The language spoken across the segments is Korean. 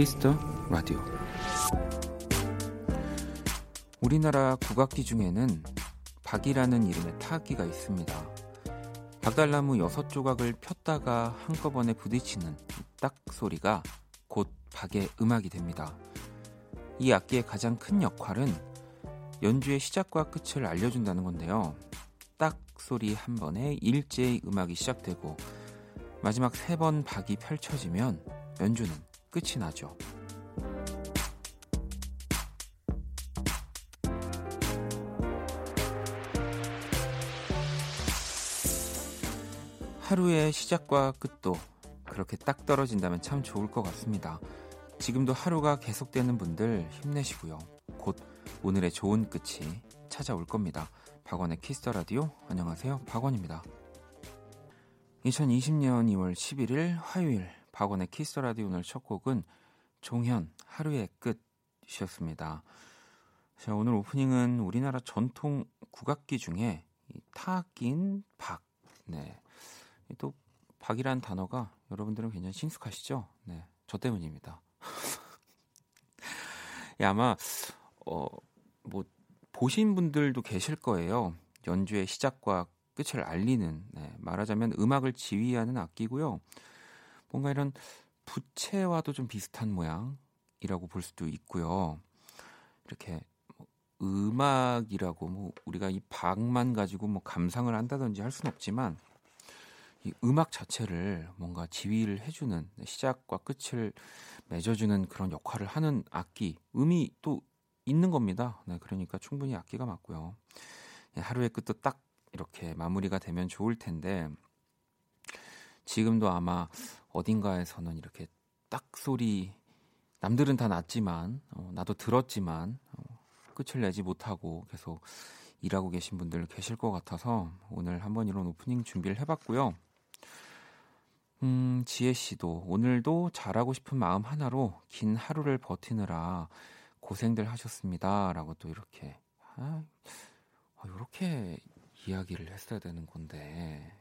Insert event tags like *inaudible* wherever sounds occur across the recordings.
Kiss the Radio. 우리나라 국악기 중에는 박이라는 이름의 타악기가 있습니다. 박달나무 여섯 조각을 폈다가 한꺼번에 부딪히는 딱 소리가 곧 박의 음악이 됩니다. 이 악기의 가장 큰 역할은 연주의 시작과 끝을 알려준다는 건데요. 딱 소리 한 번에 일제히 음악이 시작되고 마지막 세 번 박이 펼쳐지면 연주는 끝이 나죠. 하루의 시작과 끝도 그렇게 딱 떨어진다면 참 좋을 것 같습니다. 지금도 하루가 계속되는 분들 힘내시고요. 곧 오늘의 좋은 끝이 찾아올 겁니다. 박원의 Kiss the Radio 안녕하세요. 박원입니다. 2020년 2월 11일 화요일 박원의 Kiss the Radio 오늘 첫 곡은 종현 하루의 끝이었습니다. 자, 오늘 오프닝은 우리나라 전통 국악기 중에 타악기인 박. 네. 또 박이란 단어가 여러분들은 굉장히 친숙하시죠? 네. 저 때문입니다. *laughs* 예, 아마 어 뭐 보신 분들도 계실 거예요. 연주의 시작과 끝을 알리는 네, 말하자면 음악을 지휘하는 악기고요. 뭔가 이런 부채와도 좀 비슷한 모양이라고 볼 수도 있고요. 이렇게 뭐 음악이라고 뭐 우리가 이 박만 가지고 뭐 감상을 한다든지 할 수는 없지만 이 음악 자체를 뭔가 지휘를 해주는 시작과 끝을 맺어주는 그런 역할을 하는 악기 음이 또 있는 겁니다. 네, 그러니까 충분히 악기가 맞고요. 예, 하루의 끝도 딱 이렇게 마무리가 되면 좋을 텐데 지금도 아마 어딘가에서는 이렇게 딱 소리 남들은 다 났지만 어, 나도 들었지만 어, 끝을 내지 못하고 계속 일하고 계신 분들 계실 것 같아서 오늘 한번 이런 오프닝 준비를 해봤고요. 음, 지혜 씨도 오늘도 잘하고 싶은 마음 하나로 긴 하루를 버티느라 고생들 하셨습니다. 라고 또 이렇게, 아, 이렇게 이야기를 했어야 되는 건데.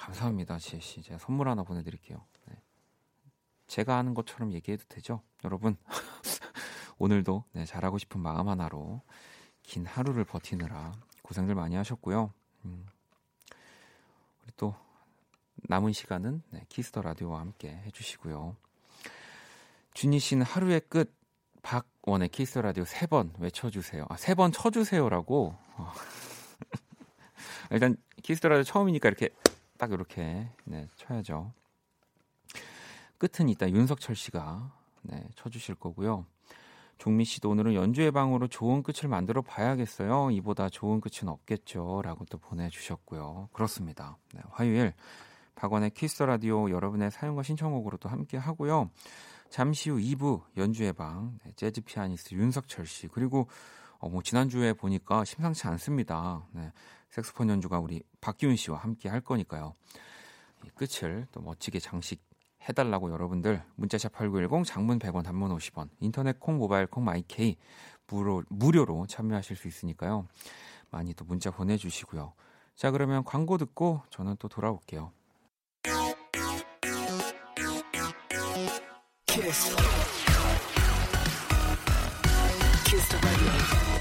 감사합니다, 지혜 씨. 제가 선물 하나 보내드릴게요. 네. 제가 하는 것처럼 얘기해도 되죠? 여러분, *laughs* 오늘도 네, 잘하고 싶은 마음 하나로 긴 하루를 버티느라 고생들 많이 하셨고요. 음, 우리 또 남은 시간은 네, Kiss the Radio와 함께 해주시고요. 준희 씨는 하루의 끝 박원의 Kiss the Radio 세 번 외쳐주세요. 아, 세 번 쳐주세요라고. 어. *laughs* 일단 Kiss the Radio 처음이니까 이렇게 딱 이렇게 네, 쳐야죠. 끝은 이따 윤석철 씨가 네, 쳐주실 거고요. 종미 씨도 오늘은 연주의 방으로 좋은 끝을 만들어 봐야겠어요. 이보다 좋은 끝은 없겠죠. 라고 또 보내주셨고요. 그렇습니다. 네, 화요일 박원의 Kiss the Radio 여러분의 사연과 신청곡으로 또 함께 하고요. 잠시 후 2부 연주의 방 네, 재즈 피아니스트 윤석철 씨 그리고 어, 뭐 지난주에 보니까 심상치 않습니다. 네, 색소폰 연주가 우리 박기훈 씨와 함께 할 거니까요. 끝을 또 멋지게 장식 해달라고 여러분들 문자샵 8910 장문 100원 단문 50원 인터넷 콩 모바일 콩 my K 무료, 무료로 참여하실 수 있으니까요. 많이 또 문자 보내주시고요. 자 그러면 광고 듣고 저는 또 돌아올게요. Kiss. Kiss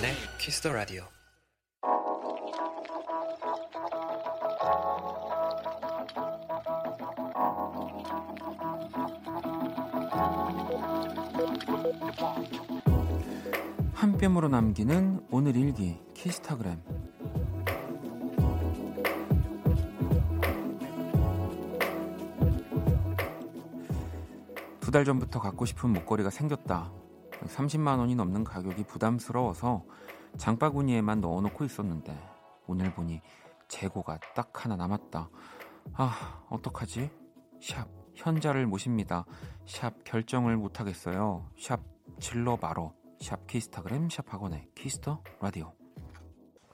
박원의 Kiss the Radio. 한 뼘으로 남기는 오늘 일기 키스타그램 두 달 전부터 갖고 싶은 목걸이가 생겼다. 30만 원이 넘는 가격이 부담스러워서 장바구니에만 넣어놓고 있었는데 오늘 보니 재고가 딱 하나 남았다. 아, 어떡하지? 샵 현자를 모십니다. 샵 결정을 못 하겠어요. 샵 질러 바로 샵 키스타그램 샵 박원의 Kiss the Radio.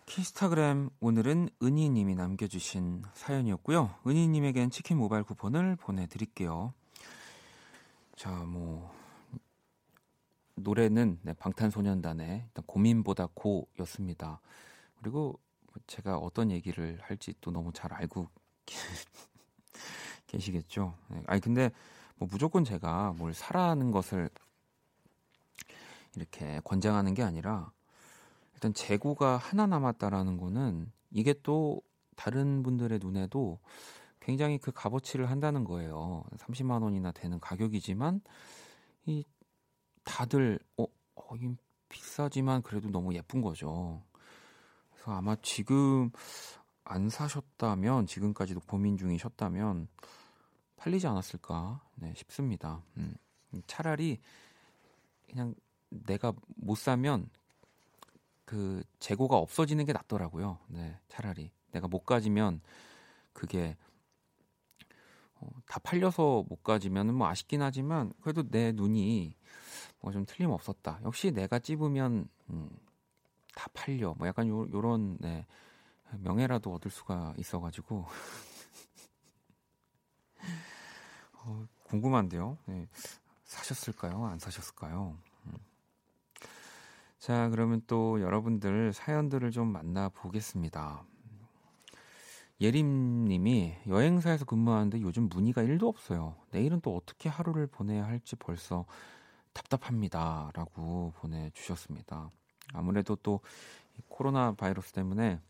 키스타그램 오늘은 은희님이 남겨주신 사연이었고요. 은희님에겐 치킨 모바일 쿠폰을 보내드릴게요. 자, 뭐 노래는 네, 방탄소년단의 일단 고민보다 Go였습니다. 그리고 제가 어떤 얘기를 할지 또 너무 잘 알고 *laughs* 계시겠죠. 네. 아니 근데 뭐 무조건 제가 뭘 사라는 것을 이렇게 권장하는 게 아니라 일단 재고가 하나 남았다라는 거는 이게 또 다른 분들의 눈에도 굉장히 그 값어치를 한다는 거예요. 30만 원이나 되는 가격이지만 이 다들 어, 어 비싸지만 그래도 너무 예쁜 거죠. 그래서 아마 지금 안 사셨다면 지금까지도 고민 중이셨다면 팔리지 않았을까 네, 싶습니다. 음, 차라리 그냥 내가 못 사면 그 재고가 없어지는 게 낫더라고요. 네, 차라리 내가 못 가지면 그게 어, 다 팔려서 못 가지면은 뭐 아쉽긴 하지만 그래도 내 눈이 뭐좀 틀림없었다. 역시 내가 찝으면 음, 다 팔려. 뭐 약간 요, 요런 네, 명예라도 얻을 수가 있어가지고 *laughs* 어, 궁금한데요. 네, 사셨을까요? 안 사셨을까요? 음. 자, 그러면 또 여러분들 사연들을 좀 만나 보겠습니다. 예림님이 여행사에서 근무하는데 요즘 문의가 1도 없어요. 내일은 또 어떻게 하루를 보내야 할지 벌써 답답합니다. 라고 보내주셨습니다. 아무래도 또 코로나 바이러스 때문에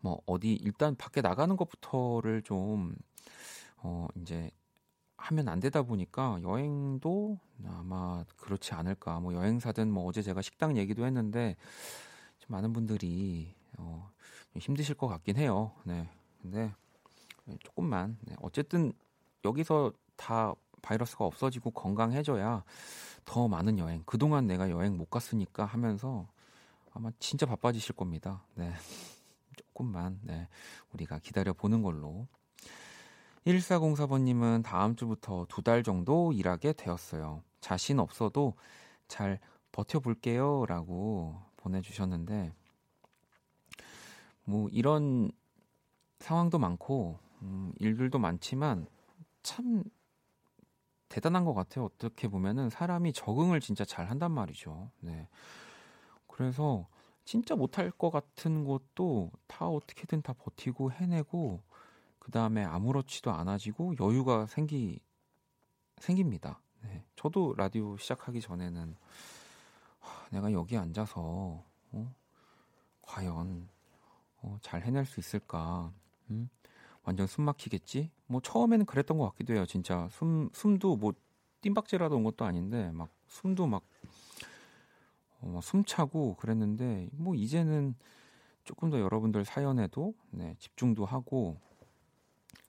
뭐 어디 일단 밖에 나가는 것부터를 좀 어, 이제 하면 안 되다 보니까 여행도 아마 그렇지 않을까. 뭐 여행사든 뭐 어제 제가 식당 얘기도 했는데 좀 많은 분들이 어, 힘드실 것 같긴 해요. 네. 근데 조금만 네. 어쨌든 여기서 다 바이러스가 없어지고 건강해져야 더 많은 여행. 그동안 내가 여행 못 갔으니까 하면서 아마 진짜 바빠지실 겁니다. 네. *laughs* 조금만 네. 우리가 기다려 보는 걸로 1404번님은 다음 주부터 두 달 정도 일하게 되었어요. 자신 없어도 잘 버텨볼게요. 라고 보내주셨는데, 뭐, 이런 상황도 많고, 음, 일들도 많지만, 참 대단한 것 같아요. 어떻게 보면은 사람이 적응을 진짜 잘 한단 말이죠. 네. 그래서 진짜 못할 것 같은 것도 다 어떻게든 다 버티고 해내고, 그 다음에 아무렇지도 않아지고 여유가 생기 생깁니다. 네. 저도 라디오 시작하기 전에는 하, 내가 여기 앉아서 어? 과연 어, 잘 해낼 수 있을까? 음? 완전 숨 막히겠지? 뭐 처음에는 그랬던 것 같기도 해요. 진짜 숨 숨도 뭐 뜀박질하던 것도 아닌데 막 숨도 막 어, 숨차고 그랬는데 뭐 이제는 조금 더 여러분들 사연에도 네, 집중도 하고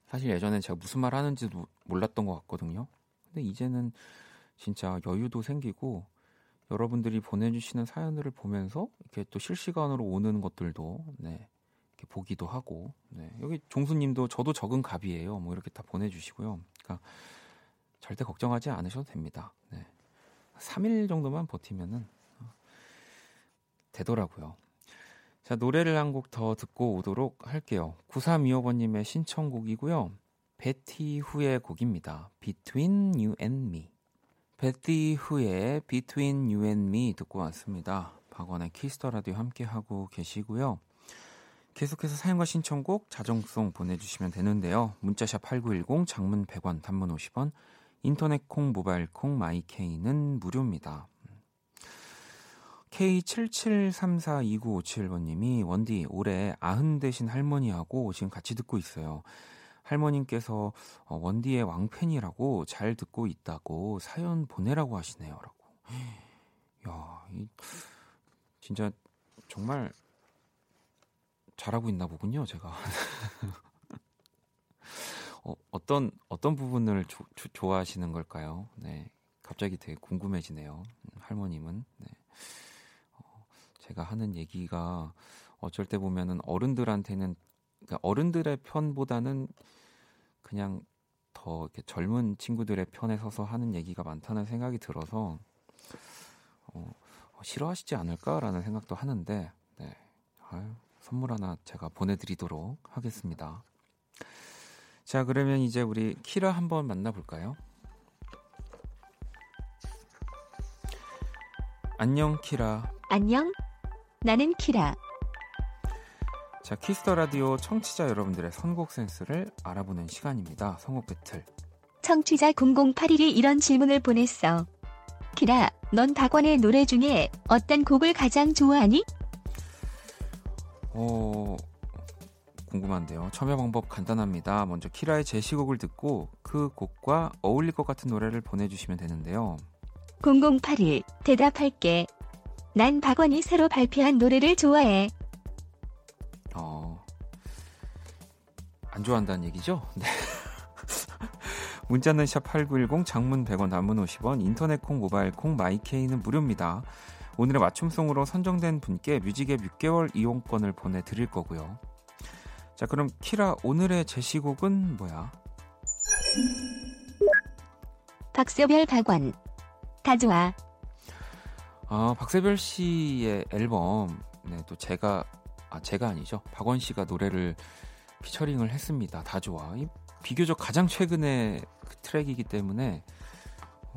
사실 예전에 제가 무슨 말 하는지도 몰랐던 것 같거든요. 근데 이제는 진짜 여유도 생기고 여러분들이 보내주시는 사연들을 보면서 이렇게 또 실시간으로 오는 것들도 네, 보기도 하고 네, 여기 종수님도 저도 적은 갑이에요. 뭐 이렇게 다 보내주시고요. 그러니까 절대 걱정하지 않으셔도 됩니다. 네. 3일 정도만 버티면은 어, 되더라고요. 자, 노래를 한 곡 더 듣고 오도록 할게요. 9325번님의 신청곡이고요. Betty Who의 곡입니다. Between You and Me. Betty Who의 Between You and Me 듣고 왔습니다. 박원의 Kiss the Radio 함께 하고 계시고요. 계속해서 사연과 신청곡 자정송 보내주시면 되는데요. 문자샵 8910 장문 100원 단문 50원 인터넷 콩 모바일 콩 my K는 무료입니다. K77342957번님이 원디 올해 아흔 되신 할머니하고 지금 같이 듣고 있어요. 할머님께서 어, 원디의 왕팬이라고 잘 듣고 있다고 사연 보내라고 하시네요라고. *gasps* 야, 이 진짜 정말 잘하고 있나 보군요, 제가. *laughs* 어, 어떤 어떤 부분을 조, 조, 좋아하시는 걸까요? 네. 갑자기 되게 궁금해지네요. 음, 할머님은. 네. 제가 하는 얘기가 어쩔 때 보면은 어른들한테는 그러니까 어른들의 편보다는 그냥 더 이렇게 젊은 친구들의 편에 서서 하는 얘기가 많다는 생각이 들어서 어, 싫어하시지 않을까라는 생각도 하는데 네. 아유, 선물 하나 제가 보내드리도록 하겠습니다. 자 그러면 이제 우리 키라 한번 만나볼까요? 안녕 키라. 안녕 나는 키라. 자, Kiss the Radio 청취자 여러분들의 선곡 센스를 알아보는 시간입니다. 선곡 배틀. 청취자 0081이 이런 질문을 보냈어. 키라, 넌 박원의 노래 중에 어떤 곡을 가장 좋아하니? 어, 궁금한데요. 참여 방법 간단합니다. 먼저 키라의 제시곡을 듣고 그 곡과 어울릴 것 같은 노래를 보내주시면 되는데요. 0081, 대답할게. 난 박원이 새로 발표한 노래를 좋아해. 어, 안 좋아한다는 얘기죠? *laughs* 네. 문자는 샵8910 장문 100원 단문 50원 인터넷 콩 모바일 콩 마이케이는 무료입니다. 오늘의 맞춤송으로 선정된 분께 뮤직앱 6개월 이용권을 보내드릴 거고요. 자 그럼 키라 오늘의 제시곡은 뭐야? 박새별 박원. 다 좋아. 아 박새별 씨의 앨범 네, 또 제가 아 제가 아니죠 박원 씨가 노래를 피처링을 했습니다. 다 좋아. 이, 비교적 가장 최근의 그 트랙이기 때문에 어,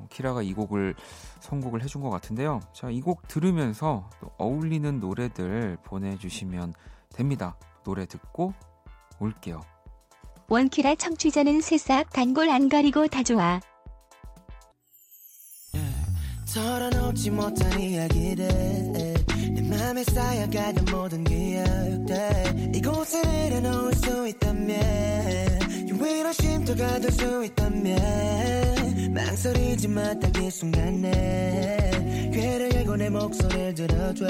키라가 이 곡을 선곡을 해준 것 같은데요. 자, 이 곡 들으면서 어울리는 노래들 보내주시면 됩니다. 노래 듣고 올게요. 원키라 청취자는 새싹 단골 안 가리고 다 좋아. 털어놓지 못한 이야기들 내 맘에 쌓여가던 모든 기억들 이곳에 내려놓을 수 있다면 유일한 쉼터가 될 수 있다면 망설이지 마 딱이 순간에 귀를 열고 내 목소리를 들어줘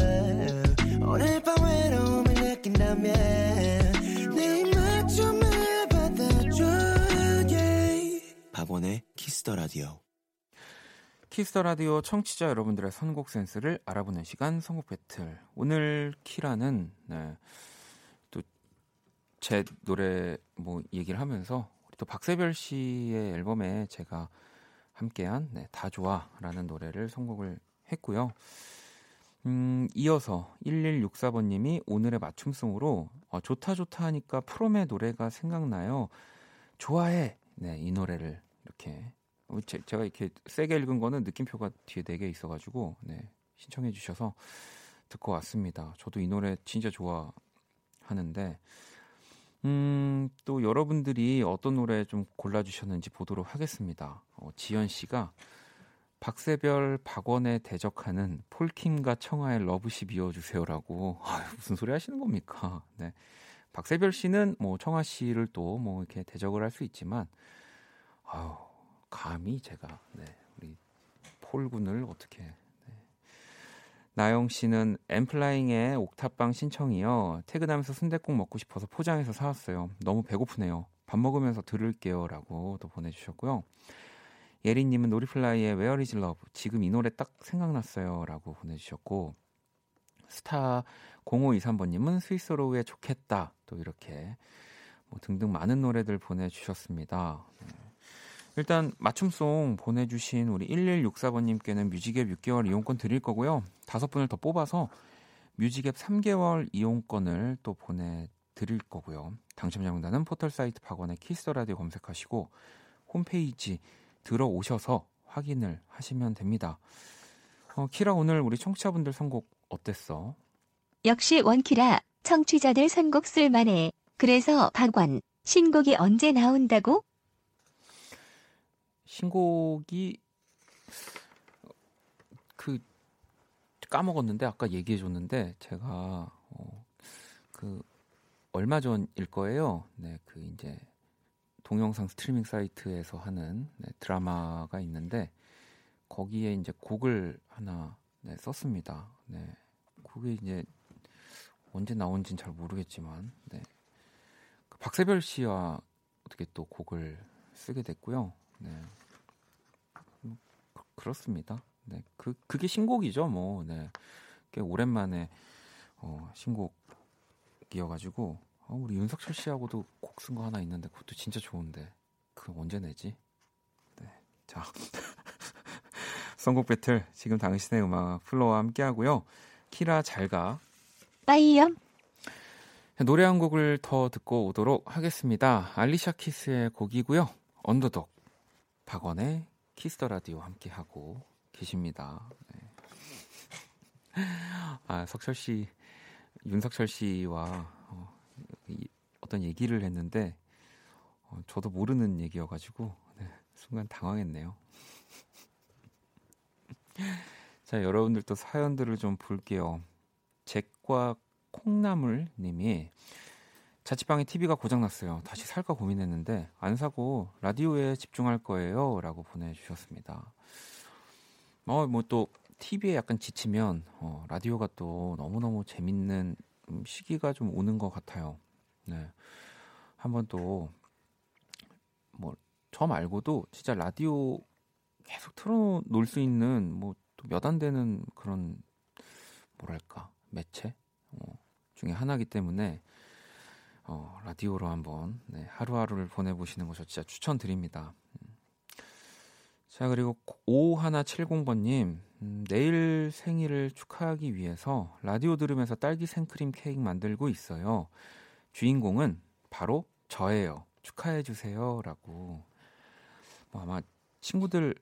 오늘 밤 외로움을 느낀다면 내 입맞춤을 받아줘 yeah. 박원의 Kiss the Radio Kiss the Radio 청취자 여러분들의 선곡 센스를 알아보는 시간 선곡 배틀. 오늘 키라는 네, 또제 노래 뭐 얘기를 하면서 우리 또 박새별 씨의 앨범에 제가 함께한 네, 다 좋아라는 노래를 선곡을 했고요. 음, 이어서 1164번님이 오늘의 맞춤송으로 어, 좋다 좋다 하니까 프롬의 노래가 생각나요. 좋아해. 네, 이 노래를 이렇게 어, 제, 가 이렇게 세게 읽은 거는 느낌표가 뒤에 4개 있어가지고 네, 신청해 주셔서 듣고 왔습니다. 저도 이 노래 진짜 좋아하는데 음, 또 여러분들이 어떤 노래 좀 골라주셨는지 보도록 하겠습니다. 어, 지연 씨가 박세별, 박원에 대적하는 폴킴과 청하의 러브십 이어주세요라고 아유, 무슨 소리 하시는 겁니까? 네. 박세별 씨는 뭐 청하 씨를 또 뭐 이렇게 대적을 할 수 있지만 아우 감히 제가 네, 우리 폴 군을 어떻게 네. 나영 씨는 엠플라잉의 옥탑방 신청이요. 퇴근하면서 순대국 먹고 싶어서 포장해서 사왔어요. 너무 배고프네요. 밥 먹으면서 들을게요라고 또 보내주셨고요. 예리님은 노리플라이의 Where Is Love 지금 이 노래 딱 생각났어요라고 보내주셨고 스타 0523번님은 스윗소로우의 좋겠다 또 이렇게 뭐 등등 많은 노래들 보내주셨습니다. 네. 일단 맞춤송 보내주신 우리 1164번님께는 뮤직앱 6개월 이용권 드릴 거고요. 다섯 분을 더 뽑아서 뮤직앱 3개월 이용권을 또 보내드릴 거고요. 당첨자 명단은 포털 사이트 박원의 Kiss the Radio 검색하시고 홈페이지 들어오셔서 확인을 하시면 됩니다. 어, 키라 오늘 우리 청취자분들 선곡 어땠어? 역시 원키라 청취자들 선곡 쓸만해. 그래서 박원 신곡이 언제 나온다고? 신곡이 그 까먹었는데 아까 얘기해 줬는데 제가 어, 그 얼마 전일 거예요. 네, 그 이제 동영상 스트리밍 사이트에서 하는 네, 드라마가 있는데 거기에 이제 곡을 하나 네, 썼습니다. 네, 그게 이제 언제 나온지는 잘 모르겠지만 네. 그 박세별 씨와 어떻게 또 곡을 쓰게 됐고요. 네. 그렇습니다. 네, 그 그게 신곡이죠, 뭐. 네, 꽤 오랜만에 어, 신곡이어가지고 어, 우리 윤석철 씨하고도 곡 쓴 거 하나 있는데 그것도 진짜 좋은데 그 언제 내지? 네, 자. *laughs* 선곡 배틀 지금 당신의 음악 플로와 함께 하고요. 키라 잘가. 빠이염. 노래 한 곡을 더 듣고 오도록 하겠습니다. 알리샤 키스의 곡이고요. 언더독 박원의 Kiss the Radio 함께 하고 계십니다. 네. 아 석철 씨, 윤석철 씨와 어, 이, 어떤 얘기를 했는데 어, 저도 모르는 얘기여가지고 네, 순간 당황했네요. *laughs* 자, 여러분들 또 사연들을 좀 볼게요. 잭과 콩나물님이 자취방에 TV가 고장났어요. 다시 살까 고민했는데 안 사고 라디오에 집중할 거예요. 라고 보내주셨습니다. 어, 뭐 또 TV에 약간 지치면 어, 라디오가 또 너무 너무 재밌는 시기가 좀 오는 것 같아요. 네. 한번 또, 뭐, 저 말고도 진짜 라디오 계속 틀어 놓을 수 있는 뭐또몇안 되는 그런, 뭐랄까, 매체? 어, 중에 하나이기 때문에 어, 라디오로 한번 네, 하루하루를 보내보시는 거저 진짜 추천드립니다. 음. 자 그리고 5170번님 음, 내일 생일을 축하하기 위해서 라디오 들으면서 딸기 생크림 케이크 만들고 있어요. 주인공은 바로 저예요. 축하해 주세요라고. 뭐 아마 친구들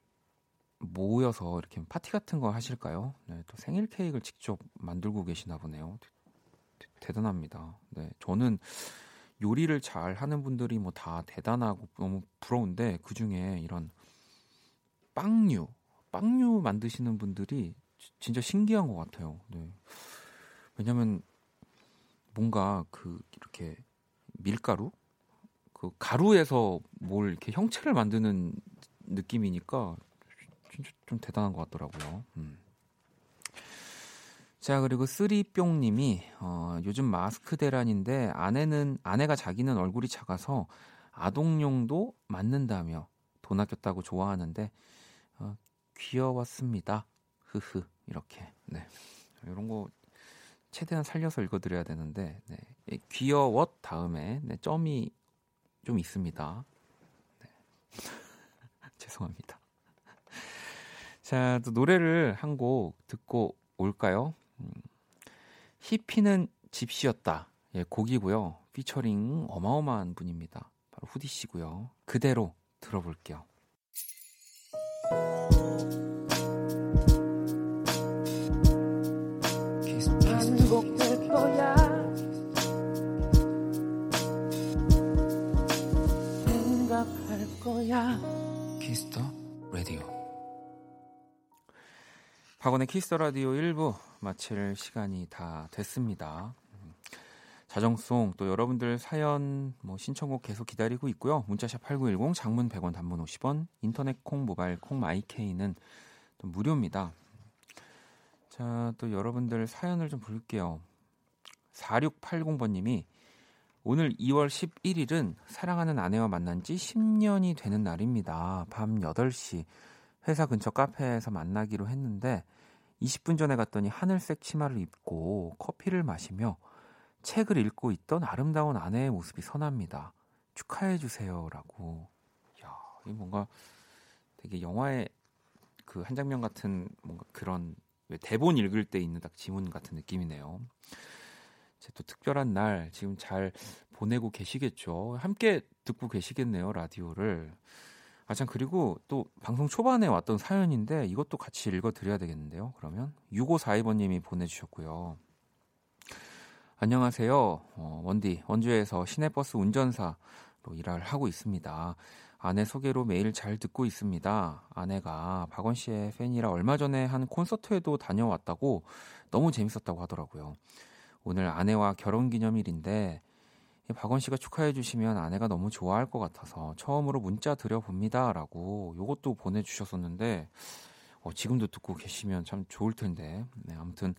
모여서 이렇게 파티 같은 거 하실까요? 네, 또 생일 케이크를 직접 만들고 계시나 보네요. 대단합니다. 네, 저는 요리를 잘 하는 분들이 뭐 다 대단하고 너무 부러운데 그 중에 이런 빵류, 빵류 만드시는 분들이 진짜 신기한 것 같아요. 네. 왜냐면 뭔가 그 이렇게 밀가루, 그 가루에서 뭘 이렇게 형체를 만드는 느낌이니까 진짜 좀 대단한 것 같더라고요. 음. 자 그리고 쓰리뿅님이 어, 요즘 마스크 대란인데 아내는 아내가 자기는 얼굴이 작아서 아동용도 맞는다며 돈 아꼈다고 좋아하는데 어, 귀여웠습니다. 흐흐 이렇게 네 이런 거 최대한 살려서 읽어드려야 되는데 네. 귀여웠 다음에 네, 점이 좀 있습니다. 네. *laughs* 죄송합니다. 자, 또 노래를 한 곡 듣고 올까요? 음, 히피는 집시였다. 예, 곡이고요. 피처링 어마어마한 분입니다. 바로 후디 씨고요. 그대로 들어볼게요. 거야. Kiss the Radio. 박원의 Kiss the Radio 1부 마칠 시간이 다 됐습니다. 자정송 또 여러분들 사연 뭐 신청곡 계속 기다리고 있고요. 문자샵 8910 장문 100원 단문 50원 인터넷 콩 모바일 콩 마이케이는 또 무료입니다. 자, 또 여러분들 사연을 좀 볼게요. 4680번 님이 오늘 2월 11일은 사랑하는 아내와 만난 지 10년이 되는 날입니다. 밤 8시 회사 근처 카페에서 만나기로 했는데 20분 전에 갔더니 하늘색 치마를 입고 커피를 마시며 책을 읽고 있던 아름다운 아내의 모습이 선합니다. 축하해 주세요라고. 야, 이 뭔가 되게 영화의 그 한 장면 같은 뭔가 그런 대본 읽을 때 있는 딱 지문 같은 느낌이네요. 제또 특별한 날 지금 잘 보내고 계시겠죠. 함께 듣고 계시겠네요, 라디오를. 아, 참, 그리고 또 방송 초반에 왔던 사연인데 이것도 같이 읽어드려야 되겠는데요. 그러면 6542번님이 보내주셨고요. 안녕하세요. 어, 원디, 원주에서 시내버스 운전사로 일을 하고 있습니다. 아내 소개로 매일 잘 듣고 있습니다. 아내가 박원 씨의 팬이라 얼마 전에 한 콘서트에도 다녀왔다고 너무 재밌었다고 하더라고요. 오늘 아내와 결혼 기념일인데 박원 씨가 축하해 주시면 아내가 너무 좋아할 것 같아서 처음으로 문자 드려봅니다라고 요것도 보내주셨었는데 어, 지금도 듣고 계시면 참 좋을 텐데 네, 아무튼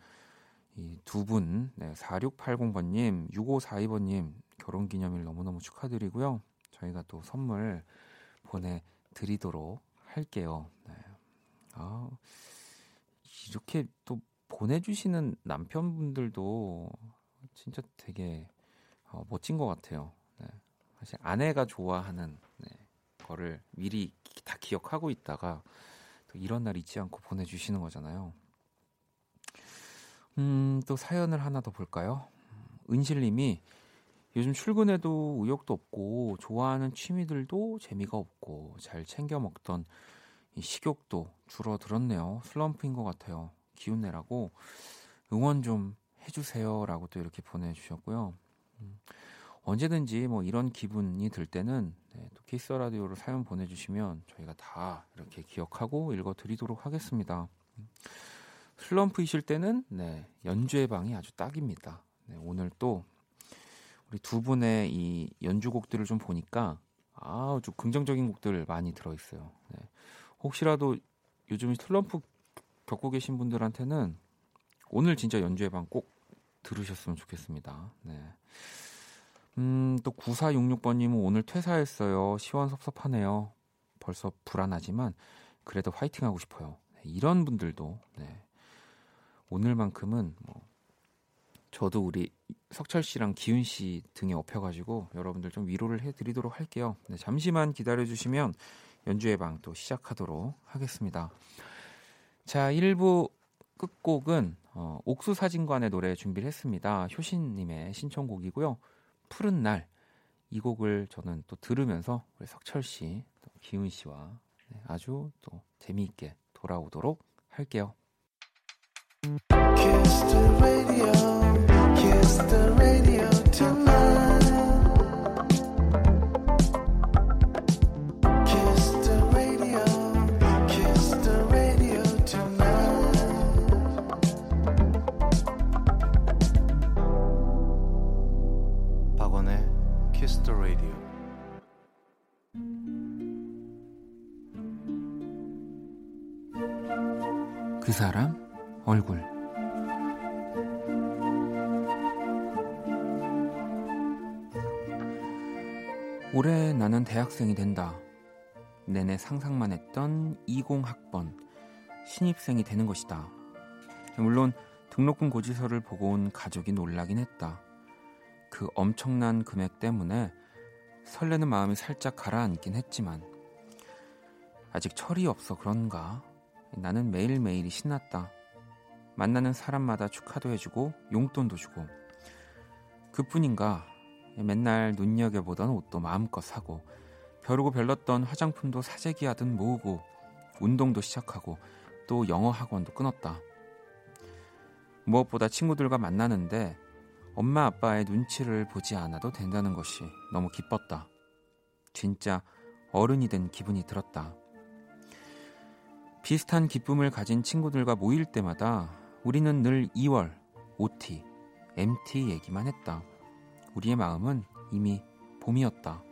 이두 분, 네, 4680번님, 6542번님 결혼 기념일 너무너무 축하드리고요. 저희가 또 선물 보내드리도록 할게요. 네. 아, 이렇게 또 보내주시는 남편분들도 진짜 되게 어, 멋진 것 같아요. 네. 사실 아내가 좋아하는 네, 거를 미리 다 기억하고 있다가 또 이런 날 잊지 않고 보내주시는 거잖아요. 음, 또 사연을 하나 더 볼까요? 은실님이 요즘 출근해도 의욕도 없고 좋아하는 취미들도 재미가 없고 잘 챙겨 먹던 이 식욕도 줄어들었네요. 슬럼프인 것 같아요. 기운 내라고 응원 좀 해주세요라고 또 이렇게 보내주셨고요. 음. 언제든지 뭐 이런 기분이 들 때는 네, 또 키스 라디오로 사연 보내주시면 저희가 다 이렇게 기억하고 읽어드리도록 하겠습니다. 슬럼프이실 때는 네, 연주의 방이 아주 딱입니다. 네, 오늘 또 우리 두 분의 이 연주곡들을 좀 보니까 아주 긍정적인 곡들 많이 들어있어요. 네. 혹시라도 요즘 슬럼프 겪고 계신 분들한테는 오늘 진짜 연주의 방꼭 들으셨으면 좋겠습니다. 네. 음, 또 9466번님은 오늘 퇴사했어요. 시원섭섭하네요. 벌써 불안하지만 그래도 화이팅 하고 싶어요. 네, 이런 분들도 네. 오늘만큼은 뭐 저도 우리 석철 씨랑 기훈 씨 등에 업혀가지고 여러분들 좀 위로를 해드리도록 할게요. 네, 잠시만 기다려주시면 연주의 방 또 시작하도록 하겠습니다. 자, 1부 끝곡은 어, 옥수 사진관의 노래 준비를 했습니다. 효신님의 신청곡이고요. 푸른 날 이 곡을 저는 또 들으면서 우리 석철 씨, 또 기훈 씨와 네, 아주 또 재미있게 돌아오도록 할게요. Kiss the radio, kiss the radio tonight. 사람 얼굴 올해 나는 대학생이 된다. 내내 상상만 했던 20학번 신입생이 되는 것이다. 물론 등록금 고지서를 보고 온 가족이 놀라긴 했다. 그 엄청난 금액 때문에 설레는 마음이 살짝 가라앉긴 했지만 아직 철이 없어 그런가 나는 매일매일이 신났다. 만나는 사람마다 축하도 해주고 용돈도 주고 그뿐인가 맨날 눈여겨보던 옷도 마음껏 사고 벼르고 별렀던 화장품도 사재기 하듯 모으고 운동도 시작하고 또 영어 학원도 끊었다. 무엇보다 친구들과 만나는데 엄마 아빠의 눈치를 보지 않아도 된다는 것이 너무 기뻤다. 진짜 어른이 된 기분이 들었다. 비슷한 기쁨을 가진 친구들과 모일 때마다 우리는 늘 2월, OT, MT 얘기만 했다. 우리의 마음은 이미 봄이었다.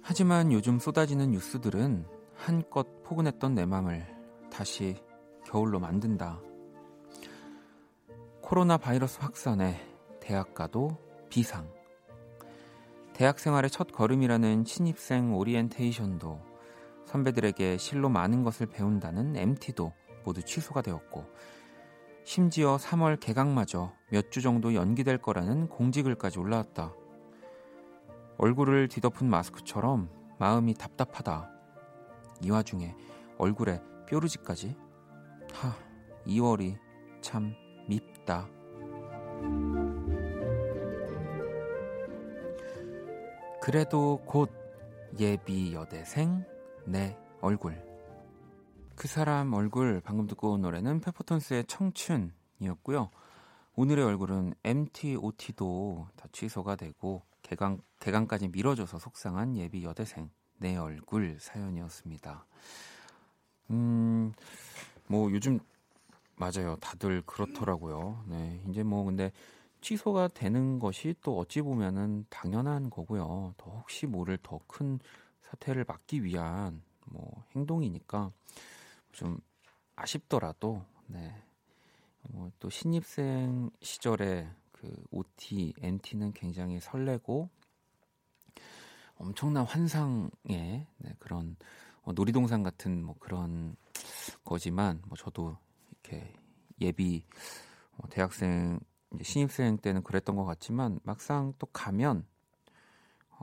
하지만 요즘 쏟아지는 뉴스들은 한껏 포근했던 내 맘을 다시 겨울로 만든다. 코로나 바이러스 확산에 대학가도 비상. 대학 생활의 첫 걸음이라는 신입생 오리엔테이션도 선배들에게 실로 많은 것을 배운다는 MT도 모두 취소가 되었고 심지어 3월 개강마저 몇 주 정도 연기될 거라는 공지글까지 올라왔다. 얼굴을 뒤덮은 마스크처럼 마음이 답답하다. 이 와중에 얼굴에 뾰루지까지? 하, 2월이 참 밉다. 그래도 곧 예비 여대생 내 얼굴. 그 사람 얼굴 방금 듣고 온 노래는 페퍼톤스의 청춘이었고요. 오늘의 얼굴은 MT.O.T도 다 취소가 되고 개강 개강까지 미뤄져서 속상한 예비 여대생 내 얼굴 사연이었습니다. 음, 뭐 요즘 맞아요. 다들 그렇더라고요. 네, 이제 뭐 근데 취소가 되는 것이 또 어찌 보면은 당연한 거고요. 더 혹시 모를 더 큰 사태를 막기 위한 뭐 행동이니까 좀 아쉽더라도 네. 뭐 또 신입생 시절에 그 OT, NT는 굉장히 설레고 엄청난 환상의 네, 그런 어, 놀이동산 같은 뭐 그런 거지만 뭐 저도 이렇게 예비 뭐 대학생 신입생 때는 그랬던 것 같지만 막상 또 가면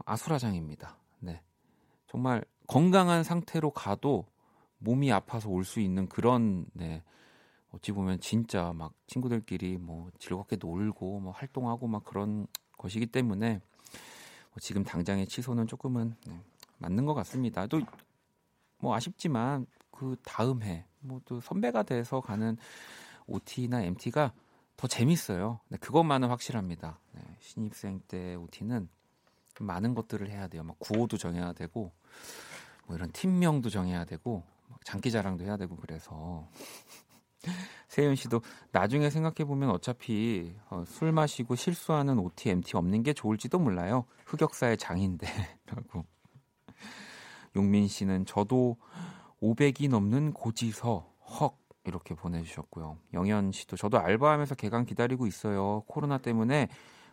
아수라장입니다. 네. 정말 건강한 상태로 가도 몸이 아파서 올 수 있는 그런 네. 어찌 보면 진짜 막 친구들끼리 뭐 즐겁게 놀고 뭐 활동하고 막 그런 것이기 때문에 뭐 지금 당장의 취소는 조금은 네, 맞는 것 같습니다. 또 뭐 아쉽지만 그 다음 해 뭐 또 선배가 돼서 가는 OT나 MT가 더 재밌어요. 네, 그것만은 확실합니다. 네, 신입생 때 OT는 많은 것들을 해야 돼요. 막 구호도 정해야 되고 뭐 이런 팀명도 정해야 되고 장기자랑도 해야 되고 그래서 *laughs* 세윤 씨도 나중에 생각해 보면 어차피 어, 술 마시고 실수하는 OT, MT 없는 게 좋을지도 몰라요. 흑역사의 장인데라고. *laughs* 용민 씨는 저도 500이 넘는 고지서 헉 이렇게 보내주셨고요. 영현 씨도 저도 알바하면서 개강 기다리고 있어요. 코로나 때문에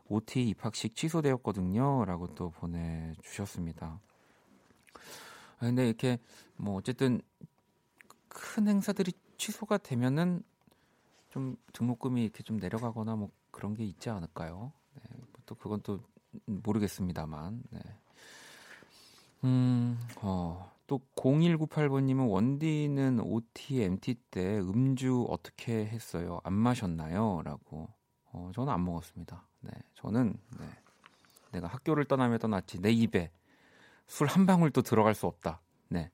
OT 입학식 취소되었거든요.라고 또 보내주셨습니다. 아, 근데 이렇게 뭐 어쨌든 큰 행사들이 취소가 되면은 좀 등록금이 이렇게 좀 내려가거나 뭐 그런 게 있지 않을까요? 네, 또 그건 또 모르겠습니다만. 네. 음, 어, 또 0198번님은 원디는 OT, MT 때 음주 어떻게 했어요? 안 마셨나요? 라고. 어, 저는 안 먹었습니다. 네, 저는 네, 내가 학교를 떠나며 떠났지 내 입에 술 한 방울도 들어갈 수 없다. 네.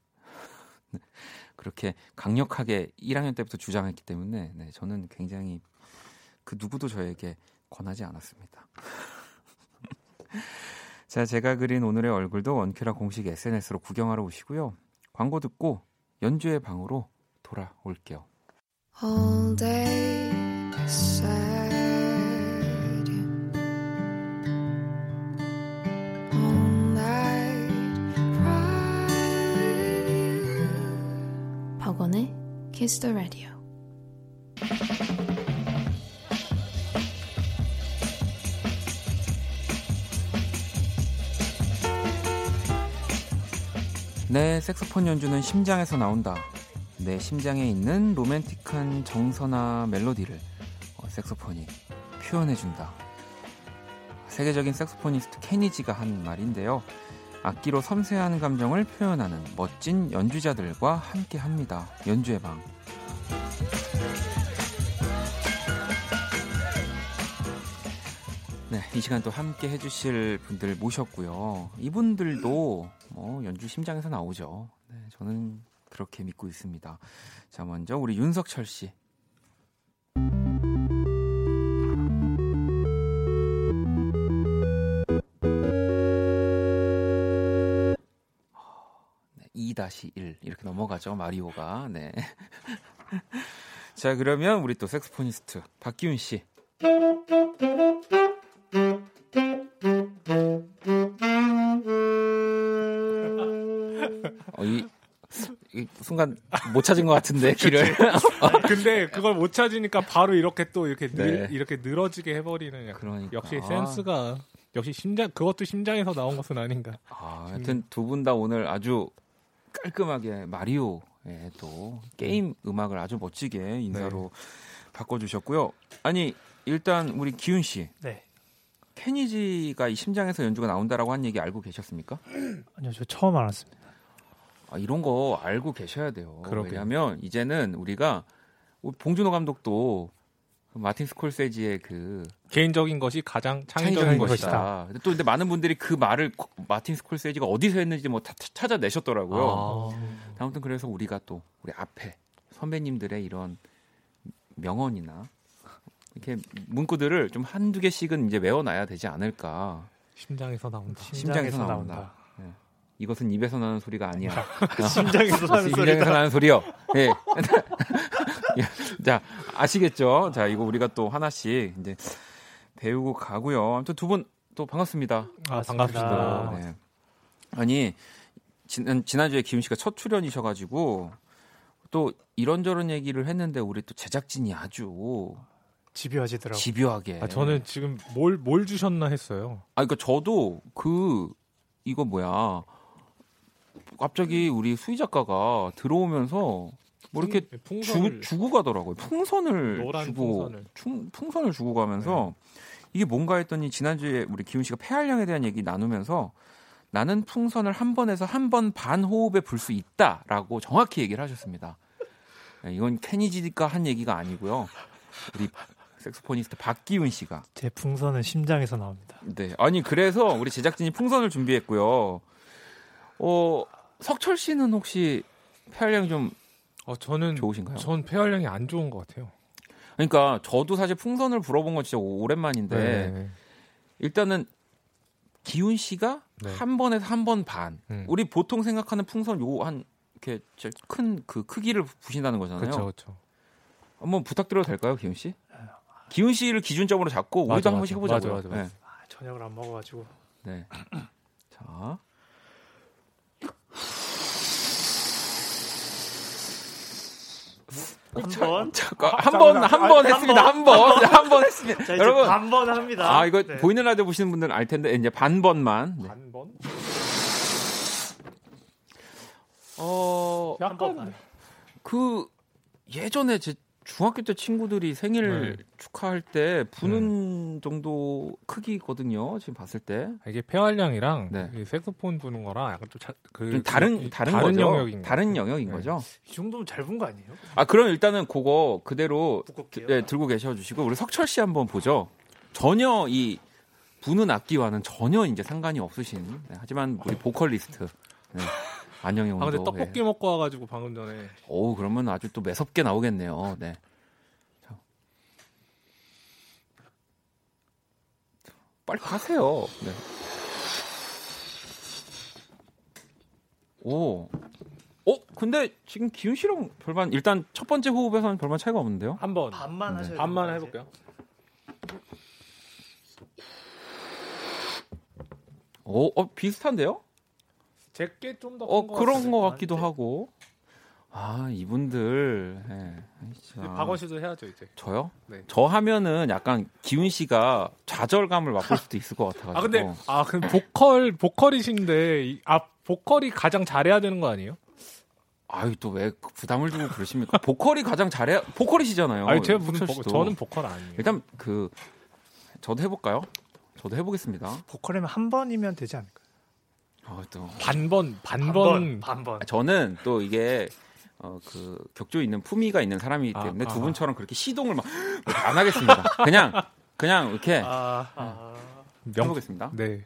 *laughs* 그렇게 강력하게 1학년 때부터 주장했기 때문에 네, 저는 굉장히 그 누구도 저에게 권하지 않았습니다. *laughs* 자, 제가 그린 오늘의 얼굴도 원큐라 공식 SNS로 구경하러 오시고요. 광고 듣고 연주의 방으로 돌아올게요. All day sad. All night cry. 박원의 Kiss the Radio. 색소폰 연주는 심장에서 나온다. 내 심장에 있는 로맨틱한 정서나 멜로디를 어, 색소폰이 표현해준다. 세계적인 색소포니스트 케니지가 한 말인데요. 악기로 섬세한 감정을 표현하는 멋진 연주자들과 함께 합니다. 연주의 방. 이 시간 또 함께 해주실 분들 모셨고요. 이분들도 뭐 연주 심장에서 나오죠. 네, 저는 그렇게 믿고 있습니다. 자, 먼저 우리 윤석철 씨. 네, 2-1 이렇게 넘어가죠 마리오가 네. *laughs* 자 그러면 우리 또 색스포니스트 박기훈 씨 순간 못 찾은 것 같은데 *laughs* 길을. *laughs* 근데 그걸 못 찾으니까 바로 이렇게 또 이렇게 늘, 네. 이렇게 늘어지게 해버리는. 그러니까. 역시 센스가 역시 심장 그것도 심장에서 나온 것은 아닌가. 아, 하여튼 두 분 다 오늘 아주 깔끔하게 마리오 예, 또 게임 음악을 아주 멋지게 인사로 네. 바꿔주셨고요. 아니 일단 우리 기훈 씨. 네. 케니지가 이 심장에서 연주가 나온다라고 한 얘기 알고 계셨습니까? *clears throat* 아니요, 저 처음 알았습니다. 아, 이런 거 알고 계셔야 돼요. 그러게요. 왜냐하면 이제는 우리가 봉준호 감독도 그 마틴 스콜세지의 그 개인적인 것이 가장 창의적인, 것이다. 것이다. 또 근데 많은 분들이 그 말을 마틴 스콜세지가 어디서 했는지 뭐 다 찾아내셨더라고요. 아. 아무튼 그래서 우리가 또 우리 앞에 선배님들의 이런 명언이나 이렇게 문구들을 좀 한두 개씩은 이제 외워놔야 되지 않을까. 심장에서 나온다. 심장에서, 심장에서 나온다. 나온다. 네. 이것은 입에서 나는 소리가 아니야. 심장에서 나는 심장에서 나는 소리요. 네. *laughs* 자 아시겠죠? 자 이거 우리가 또 하나씩 이제 배우고 가고요. 아무튼 두 분 또 반갑습니다. 아, 반갑습니다. 네. 아니 지난 지난주에 기훈 씨가 첫 출연이셔가지고 또 이런저런 얘기를 했는데 우리 또 제작진이 아주 집요하시더라고요. 집요하게. 아, 저는 지금 뭘, 뭘 주셨나 했어요. 아, 그니까 저도 그, 이거 뭐야. 갑자기 우리 수희 작가가 들어오면서 뭐 이렇게 주, 주고 가더라고요. 풍선을 주고, 풍선을. 충, 풍선을 주고 가면서 네. 이게 뭔가 했더니 지난주에 우리 기훈 씨가 폐활량에 대한 얘기 나누면서 나는 풍선을 한 번에서 한 번 반 호흡에 불 수 있다라고 정확히 얘기를 하셨습니다. 네, 이건 케니지가 한 얘기가 아니고요. 우리 색소포니스트 박기훈 씨가 제 풍선은 심장에서 나옵니다. 네, 아니 그래서 우리 제작진이 풍선을 준비했고요. 어 석철 씨는 혹시 폐활량이 좀 어, 저는 좋으신가요? 전 폐활량이 안 좋은 것 같아요. 그러니까 저도 사실 풍선을 불어본 건 진짜 오랜만인데 네. 일단은 기훈 씨가 네. 한 번에서 한 번 반. 음. 우리 보통 생각하는 풍선 요한 이렇게 큰 그 크기를 부신다는 거잖아요. 그렇죠, 그렇죠. 한번 부탁드려도 될까요, 기훈 씨? 기훈 씨를 기준점으로 잡고 우리도 맞아, 한 번씩 맞아. 해보자고요. 맞아, 맞아, 맞아. 네. 아, 저녁을 안 먹어가지고 네. *clears throat* 자. 한 번. 한 번, 한 번 했습니다. 한 번. 한 번 했습니다. 여러분. 반번 합니다. 아, 이거 네. 보이는 라디오 보시는 분들은 알 텐데, 이제 반 번만. 네. 한 번? 어, 한 번. 그, 예전에 제 중학교 때 친구들이 생일 네. 축하할 때 부는 정도 크기거든요. 지금 봤을 때. 아, 이게 폐활량이랑 네. 이 색소폰 부는 거랑 약간 좀, 자, 그, 좀 다른, 이- 다른, 거죠. 영역인 것 다른. 영역인 네. 거죠. 이 정도면 잘 본 거 아니에요? 아, 그럼 일단은 그거 그대로. 네, 들고 계셔 주시고 우리 석철 씨 한번 보죠. 전혀 이 부는 악기와는 전혀 이제 상관이 없으신 네, 하지만 우리 보컬리스트 네, 안영영 아 근데 도 떡볶이 먹고 와가지고 방금 전에 오 그러면 아주 또 매섭게 나오겠네요. 네. 자. 빨리 가세요. 네. 오. 어, 근데 지금 기훈 씨랑 별반 일단 첫 번째 호흡에서는 별반 차이가 없는데요. 한 번 반만 네. 하셔야 반만 됩니다, 해볼게요. 오, 어, 비슷한데요? 제게 좀 더 어, 그런 같은데. 거 같기도 하고. 아, 이분들. 아, 박원 씨도 해야죠 이제. 저요? 네. 저 하면은 약간 기훈 씨가 좌절감을 맛볼 수도 있을 것 같아가지고. 아 근데 아 근데 보컬 보컬이신데 이- 아 보컬이 가장 잘해야 되는 거 아니에요? 아유 또 왜 부담을 주고 그러십니까? 보컬이 가장 잘해 보컬이시잖아요. 아니 제가 무슨 보. 저는 보컬 아니에요. 일단 그 저도 해볼까요? 저도 해보겠습니다. 보컬이면 한 번이면 되지 않을까요? 아, 또 반번 반번 반번. 저는 또 이게 어, 그 격조 있는 품위가 있는 사람이기 아, 때문에 두 아. 분처럼 그렇게 시동을 막 *laughs* 안 하겠습니다. 그냥 그냥 이렇게 아, 아. 명 해보겠습니다. 네.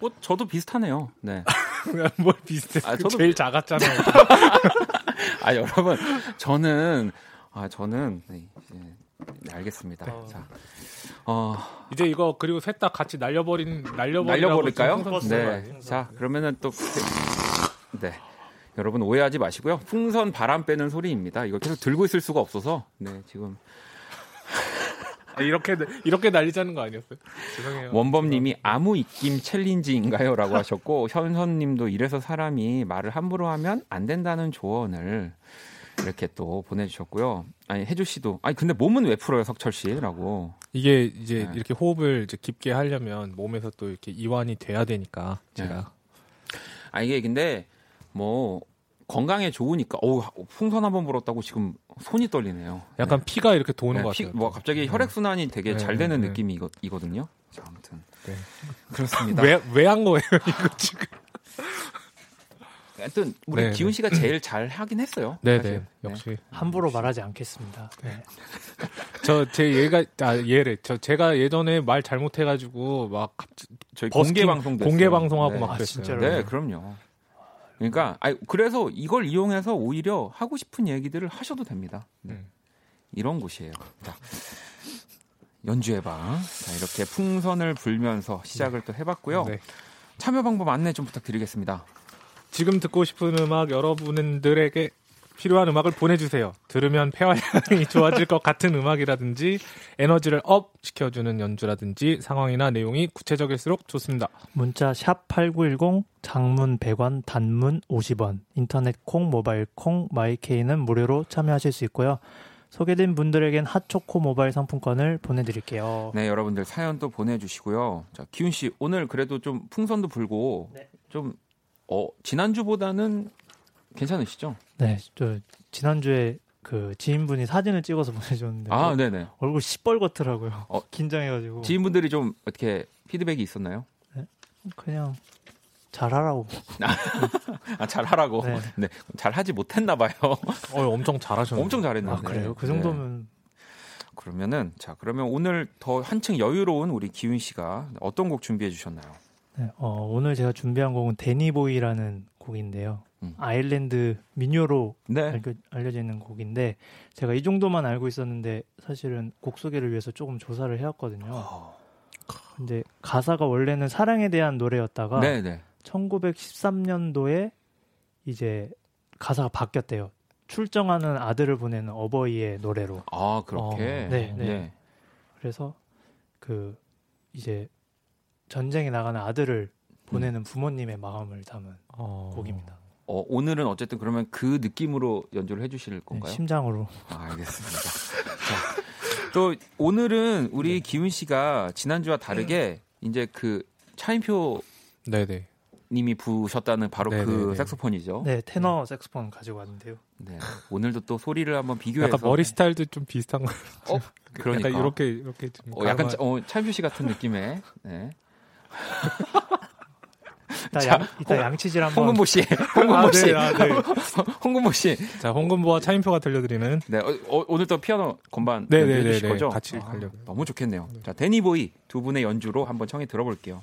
어, 저도 비슷하네요. 네. *laughs* 뭘 비슷해? 아, 저도- 제일 작았잖아요. *laughs* 아 여러분 저는 아 저는 네, 이제, 네, 알겠습니다. 어. 자, 어 이제 이거 그리고 셋 다 같이 날려버린 날려버릴까요? 풍선 네. 거자 그러면은 또 네. 여러분 오해하지 마시고요. 풍선 바람 빼는 소리입니다. 이거 계속 들고 있을 수가 없어서 네 지금 아, 이렇게 이렇게 날리자는 거 아니었어요? 죄송해요. 원범님이 아무 입김 챌린지인가요?라고 하셨고 현선님도 이래서 사람이 말을 함부로 하면 안 된다는 조언을 이렇게 또 보내주셨고요. 아니 혜주 씨도 아니 근데 몸은 왜 풀어요 석철 씨라고. 이게 이제 네. 이렇게 호흡을 이제 깊게 하려면 몸에서 또 이렇게 이완이 돼야 되니까 네. 제가 아 이게 근데 뭐 건강에 좋으니까 어우 풍선 한 번 불었다고 지금 손이 떨리네요. 약간 피가 이렇게 도는 네, 것 피- 같아요. 뭐 갑자기 혈액 순환이 되게 네, 잘 네, 되는 네. 느낌이거든요. 자 아무튼 네. 그렇습니다. 왜 왜 한 거예요 *laughs* 이거 지금? 하여튼 우리 네, 기훈 네. 씨가 제일 잘 하긴 했어요. 네네 사실. 네. 역시 함부로 말하지 않겠습니다. 네. *laughs* 저제 얘가 아 얘래 저 제가 예전에 말 잘못해 가지고 막 갑자기 저희 버스킹, 공개 방송도 공개. 방송하고 네. 막 아, 그랬어요. 진짜로요? 네, 그럼요. 그러니까 아니, 그래서 이걸 이용해서 오히려 하고 싶은 얘기들을 하셔도 됩니다. 네. 음. 이런 곳이에요. 자, 연주해봐. 자, 이렇게 풍선을 불면서 시작을 또 해봤고요. 네. 참여 방법 안내 좀 부탁드리겠습니다. 지금 듣고 싶은 음악 여러분들에게 필요한 음악을 보내주세요. 들으면 폐활량이 *laughs* 좋아질 것 같은 음악이라든지 에너지를 up 시켜주는 연주라든지 상황이나 내용이 구체적일수록 좋습니다. 문자 샵 8910 장문 100원 단문 50원 인터넷 콩 모바일 콩 my K는 무료로 참여하실 수 있고요. 소개된 분들에겐 핫초코 모바일 상품권을 보내드릴게요. 네, 여러분들 사연 또 보내주시고요. 자, 기훈 씨 오늘 그래도 좀 풍선도 불고 네. 좀 어, 지난주보다는 괜찮으시죠? 네, 저 지난주에 그 지인분이 사진을 찍어서 *laughs* 보내줬는데 아, 네네. 얼굴 시뻘겋더라고요. 어, *laughs* 긴장해가지고 지인분들이 좀 어떻게 피드백이 있었나요? 그냥 잘하라고. *laughs* 아, 잘하라고. 네. 네. 잘하지 못했나 봐요. 어, 엄청 잘하셨네요. 엄청 잘했는데. 아 그래요? 그 네. 정도면 그러면은 자 그러면 오늘 더 한층 여유로운 우리 기훈 씨가 어떤 곡 준비해 주셨나요? 네, 어, 오늘 제가 준비한 곡은 데니보이라는 곡인데요. 음. 아일랜드 민요로 네. 알려, 알려 져 있는 곡인데 제가 이 정도만 알고 있었는데 사실은 곡 소개를 위해서 조금 조사를 해왔거든요. 어, 근데 가사가 원래는 사랑에 대한 노래였다가 네, 네. 1913년도에 이제 가사가 바뀌었대요. 출정하는 아들을 보내는 어버이의 노래로. 아 그렇게. 네, 네. 네. 그래서 그 이제 전쟁에 나가는 아들을 보내는 부모님의 마음을 담은 어. 곡입니다. 어, 오늘은 어쨌든 그러면 그 느낌으로 연주를 해주실 네, 건가요? 심장으로. 아, 알겠습니다. *laughs* 자, 또 오늘은 우리 네. 기훈 씨가 지난주와 다르게 이제 그 차인표 네네. 님이 부셨다는 바로 그 네네네. 색소폰이죠. 네, 테너 색소폰 가지고 왔는데요. 네. 오늘도 또 소리를 한번 비교해서 약간 머리 스타일도 좀 비슷한 거. 어, 그러니까 약간 이렇게 이렇게 좀 어, 약간 어, 차인표 씨 같은 느낌의 네. *laughs* 자, 양, 이따 양치질 한번. 홍금보 씨, 홍금보 *laughs* 아, 씨, 네, 아, 네. *laughs* 홍금보 씨. 자, 홍금보와 차인표가 들려드리는 네, 어, 어, 오늘 또 피아노 건반 네네네네. 연주해 주실 거죠? 같이 아, 하려고요. 너무 좋겠네요. 자, 데니보이 두 분의 연주로 한번 청해 들어볼게요.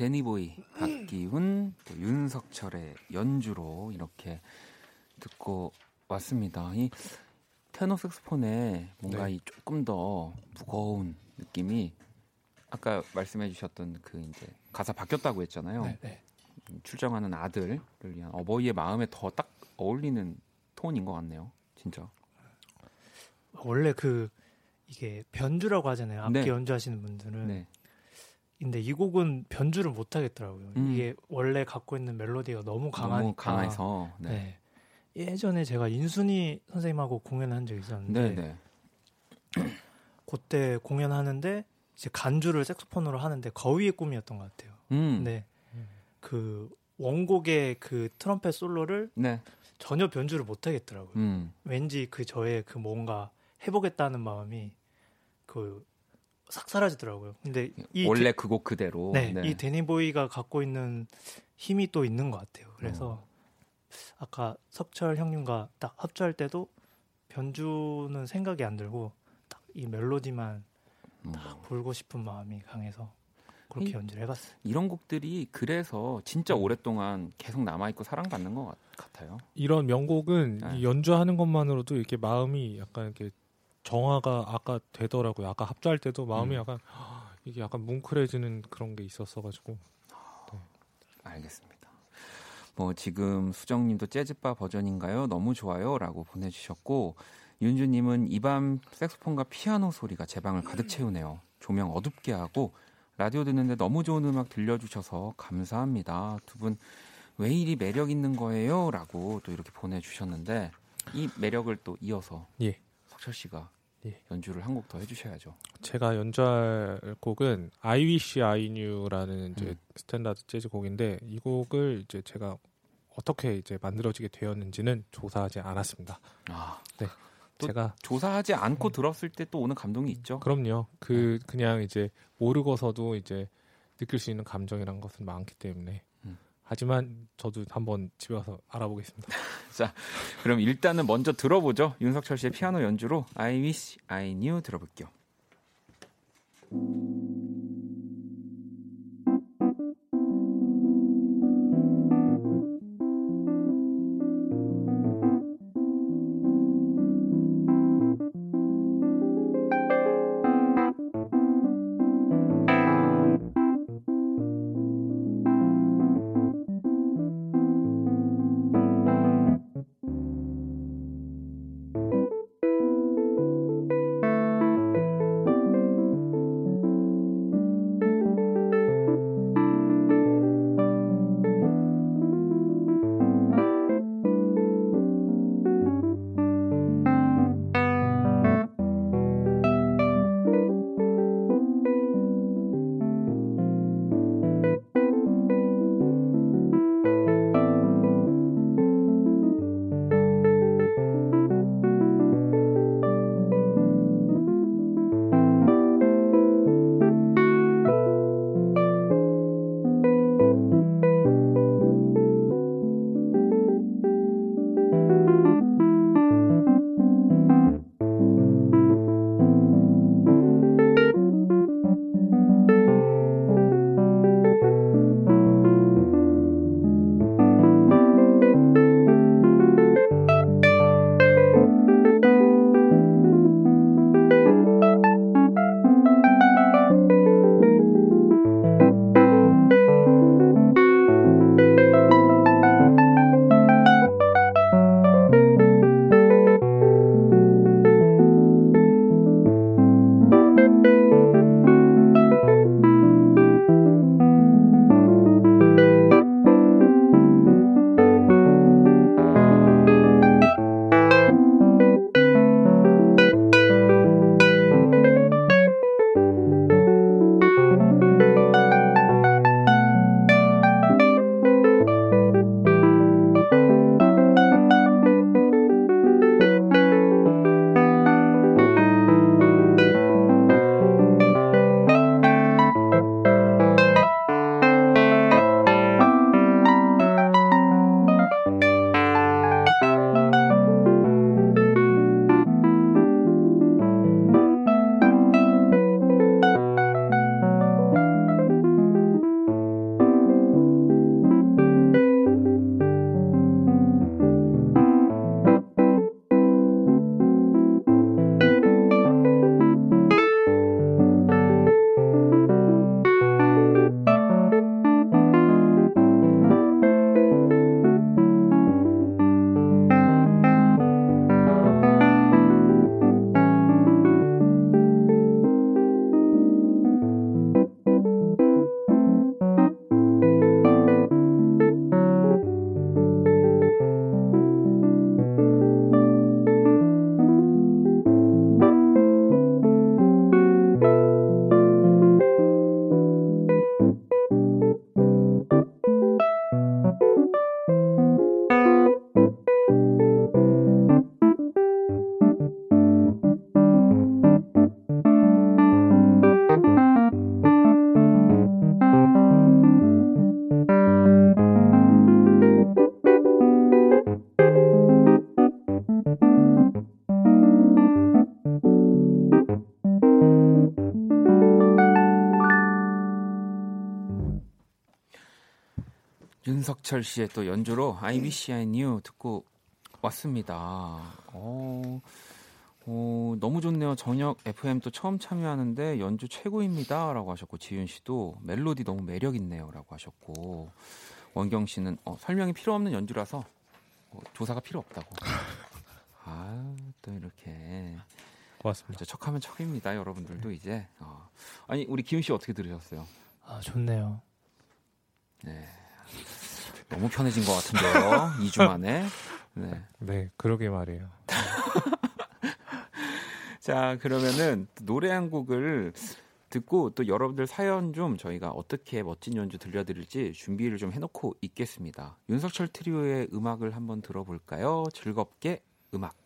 데니보이 박기훈 또 윤석철의 연주로 이렇게 듣고 왔습니다. 이 테너 색스폰에 뭔가 네. 이 조금 더 무거운 느낌이 아까 말씀해주셨던 그 이제 가사 바뀌었다고 했잖아요. 네, 네. 출정하는 아들을 위한 어버이의 마음에 더 딱 어울리는 톤인 것 같네요. 진짜. 원래 그 이게 변주라고 하잖아요. 악기 네. 연주하시는 분들은. 네. 근데 이 곡은 변주를 못 하겠더라고요. 음. 이게 원래 갖고 있는 멜로디가 너무 강하니까. 너무 강해서. 네. 네. 예전에 제가 인순이 선생님하고 공연한 적이 있었는데 네, 네. *clears throat* 그때 공연하는데 이제 간주를 색소폰으로 하는데 거위의 꿈이었던 것 같아요. 음. 근데 그 원곡의 그 트럼펫 솔로를 네. 전혀 변주를 못 하겠더라고요. 음. 왠지 그 저의 그 뭔가 해보겠다는 마음이 그 싹 사라지더라고요. 근데 이 원래 그곡 그대로. 네, 이 데니보이가 갖고 있는 힘이 또 있는 것 같아요. 그래서 어. 아까 석철 형님과 딱 합주할 때도 변주는 생각이 안 들고 딱 이 멜로디만 음. 딱 불고 싶은 마음이 강해서 그렇게 이- 연주를 해봤어요. 이런 곡들이 그래서 진짜 음. 오랫동안 계속 남아있고 사랑받는 것 같- 같아요. 이런 명곡은 네. 이 연주하는 것만으로도 이렇게 마음이 약간 이렇게 정화가 아까 되더라고요. 아까 합주할 때도 마음이 음. 약간 이게 약간 뭉클해지는 그런 게 있었어가지고 알겠습니다. 뭐 지금 수정님도 재즈바 버전인가요? 너무 좋아요라고 보내주셨고 윤주님은 이 밤 색소폰과 피아노 소리가 제 방을 가득 채우네요. 조명 어둡게 하고 라디오 듣는데 너무 좋은 음악 들려주셔서 감사합니다. 두 분 왜 이리 매력 있는 거예요?라고 또 이렇게 보내주셨는데 이 매력을 또 이어서 예. 석철 씨가 예. 연주를 한 곡 더 해주셔야죠. 제가 연주할 곡은 I Wish I Knew라는 이제 음. 스탠다드 재즈 곡인데 이 곡을 이제 제가 어떻게 이제 만들어지게 되었는지는 조사하지 않았습니다. 아, 또 제가 조사하지 않고 들었을 때 또 오는 감동이 있죠. 음. 그럼요. 그 그냥 이제 모르고서도 이제 느낄 수 있는 감정이란 것은 많기 때문에. 음. 하지만 저도 한번 집에 가서 알아보겠습니다. *laughs* 그럼 일단은 먼저 들어보죠. 윤석철 씨의 피아노 연주로 I Wish I Knew 들어볼게요. 윤석철 씨의 또 연주로 I Wish I Knew 듣고 왔습니다. 어, 어, 너무 좋네요. 저녁 FM 또 처음 참여하는데 연주 최고입니다. 라고 하셨고, 지윤 씨도 멜로디 너무 매력 있네요. 라고 하셨고, 원경 씨는 어, 설명이 필요 없는 연주라서 어, 조사가 필요 없다고. *laughs* 아, 또 이렇게. 고맙습니다. 진짜 척하면 척입니다. 여러분들도 이제. 어. 아니, 우리 기훈 씨 어떻게 들으셨어요? 아, 좋네요. 네. 너무 편해진 것 같은데요. 2주 만에. 네. 네, 그러게 말이에요. *laughs* 자, 그러면은 노래 한 곡을 듣고 또 여러분들 사연 좀 저희가 어떻게 멋진 연주 들려드릴지 준비를 좀 해놓고 있겠습니다. 윤석철 트리오의 음악을 한번 들어볼까요? 즐겁게 음악.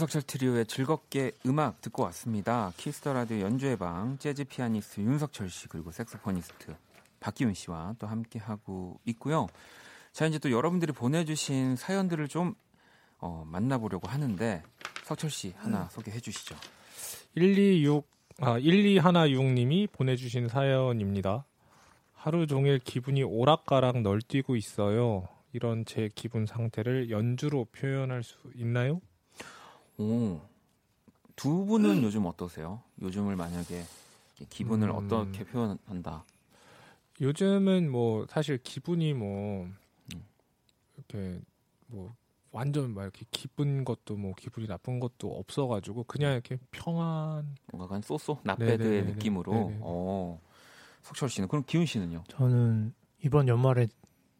윤석철 트리오의 즐겁게 음악 듣고 왔습니다. 키스 더 라디오 연주회 방 재즈 피아니스트 윤석철 씨 그리고 색소포니스트 박기훈 씨와 또 함께 하고 있고요. 자 이제 또 여러분들이 보내주신 사연들을 좀 어, 만나보려고 하는데 석철 씨 하나 소개해 주시죠. 126 아, 1216님이 보내주신 사연입니다. 하루 종일 기분이 오락가락 널뛰고 있어요. 이런 제 기분 상태를 연주로 표현할 수 있나요? 오, 두 분은 요즘 어떠세요? 요즘을 만약에 기분을 음. 어떻게 표현한다? 요즘은 뭐 사실 기분이 뭐 음. 이렇게 뭐 완전 막 이렇게 기쁜 것도 뭐 기분이 나쁜 것도 없어가지고 그냥 이렇게 평안 뭔가 간 쏘쏘 나배드의. 느낌으로. 네네. 어, 석철 씨는 그럼 기훈 씨는요? 저는 이번 연말에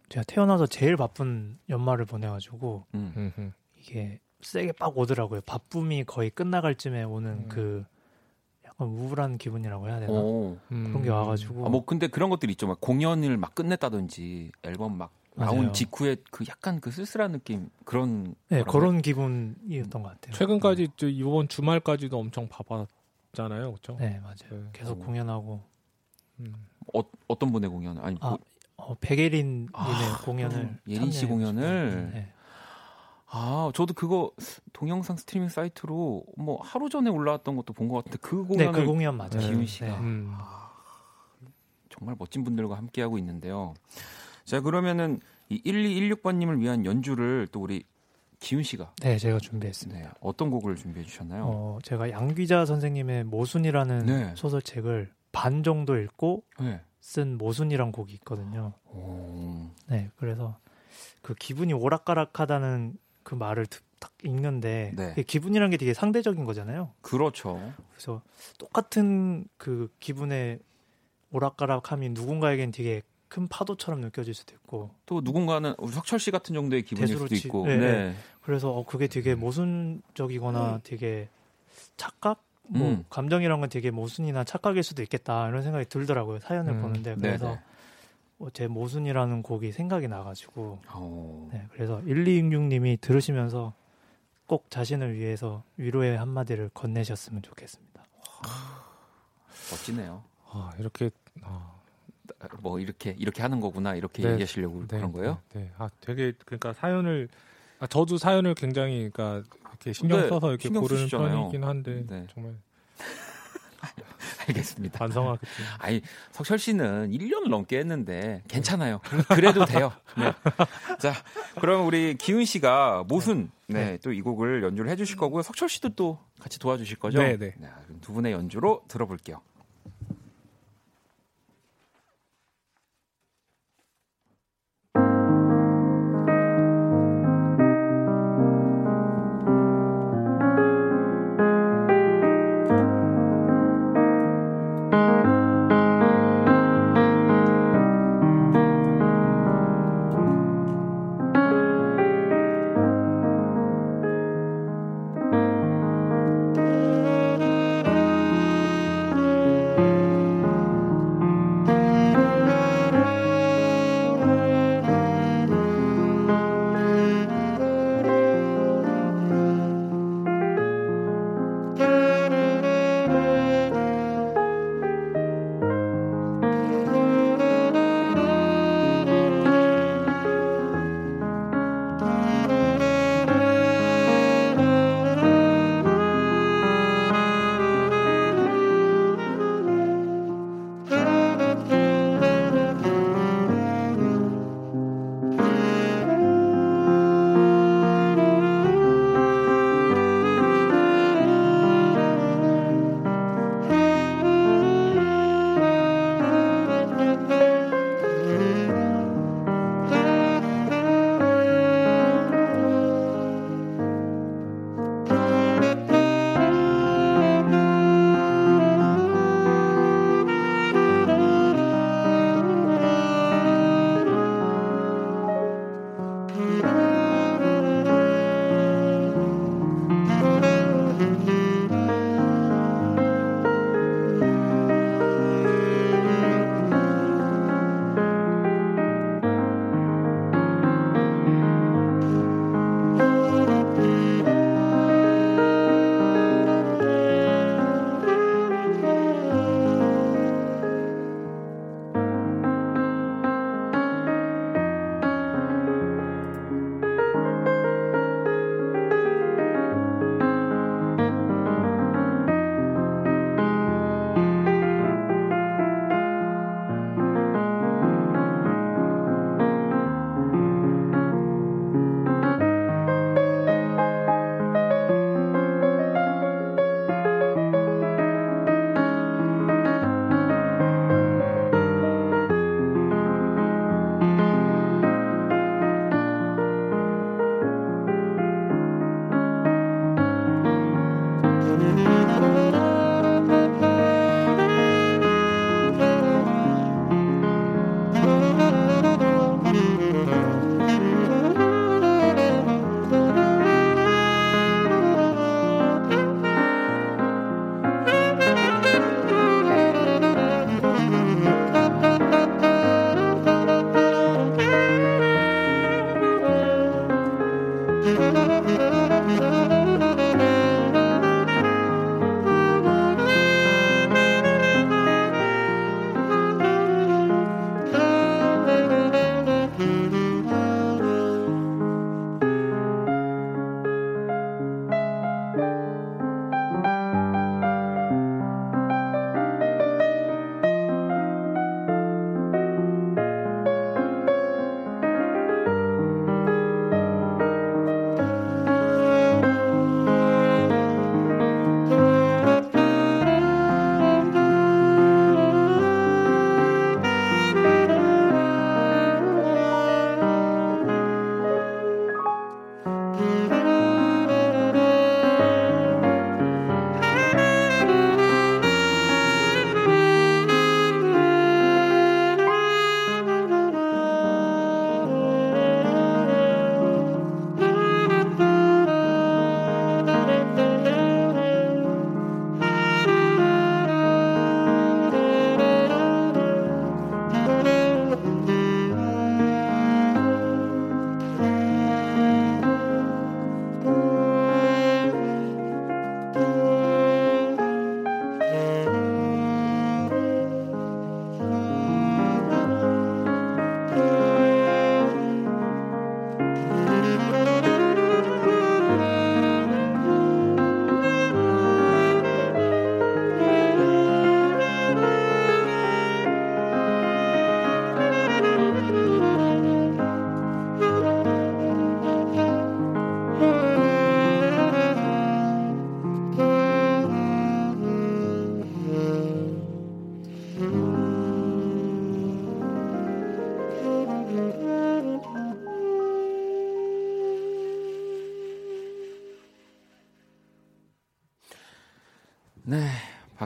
제가 태어나서 제일 바쁜 연말을 보내가지고 음. 음, 음. 이게 세게 빡 오더라고요. 바쁨이 거의 끝나갈 쯤에 오는 음. 그 약간 우울한 기분이라고 해야 되나? 오. 그런 게 음. 와가지고 아, 뭐 근데 그런 것들 있죠. 막 공연을 막 끝냈다든지 앨범 막 나온 맞아요. 직후에 그 약간 그 쓸쓸한 느낌 그런 네 그런 기분이었던 것 같아요. 최근까지 저 이번 주말까지도 엄청 바빴잖아요, 그렇죠? 네 맞아요. 계속 어. 공연하고 음. 어, 어떤 분의 공연? 아니 아, 뭐- 어, 백예린님의 아, 공연을 예린 씨 공연을? 네. 아 저도 그거 동영상 스트리밍 사이트로 뭐 하루 전에 올라왔던 것도 본 것 같은데 그 네, 공연을 그 공연 맞아요. 기훈 씨가 네. 음. 정말 멋진 분들과 함께 하고 있는데요. 자 그러면은 이 1216번 님을 위한 연주를 또 우리 기훈 씨가 네, 제가 준비했습니다. 네, 어떤 곡을 준비해 주셨나요? 어, 제가 양귀자 선생님의 모순이라는 네. 소설책을 반 정도 읽고 네. 쓴 모순이란 곡이 있거든요. 오, 네, 그래서 그 기분이 오락가락하다는 그 말을 듣- 딱 읽는데 네. 기분이라는 게 되게 상대적인 거잖아요. 그렇죠. 그래서 똑같은 그 기분의 오락가락함이 누군가에겐 되게 큰 파도처럼 느껴질 수도 있고 또 누군가는 석철 씨 같은 정도의 기분일 수도 대수로 치- 있고. 네, 네. 그래서 어, 그게 되게 모순적이거나 되게 착각 뭐 음. 감정이란 건 되게 모순이나 착각일 수도 있겠다 이런 생각이 들더라고요 사연을 음. 보는데 네, 그래서 네. 어, 제 모순이라는 곡이 생각이 나가지고 어, 네, 그래서 1266님이 들으시면서 꼭 자신을 위해서 위로의 한마디를 건네셨으면 좋겠습니다. 멋지네요. 아, 이렇게 아, 뭐 이렇게 이렇게 하는 거구나 이렇게 네. 얘기하시려고 네, 그런 거예요? 네, 네. 아, 되게 그러니까 사연을 아, 저도 사연을 굉장히 그러니까 이렇게 신경 네, 써서 이렇게 신경 고르는 쓰시잖아요. 편이긴 한데 네. 정말 *laughs* *laughs* 알겠습니다. 반성하겠죠. 아니 석철 씨는 1년을 넘게 했는데 괜찮아요. 그래도 돼요. 네. 자, 그럼 우리 기훈 씨가 모순 네, 또 이 곡을 연주를 해 주실 거고요. 석철 씨도 또 같이 도와주실 거죠? 네, 네. 그럼 두 분의 연주로 들어볼게요.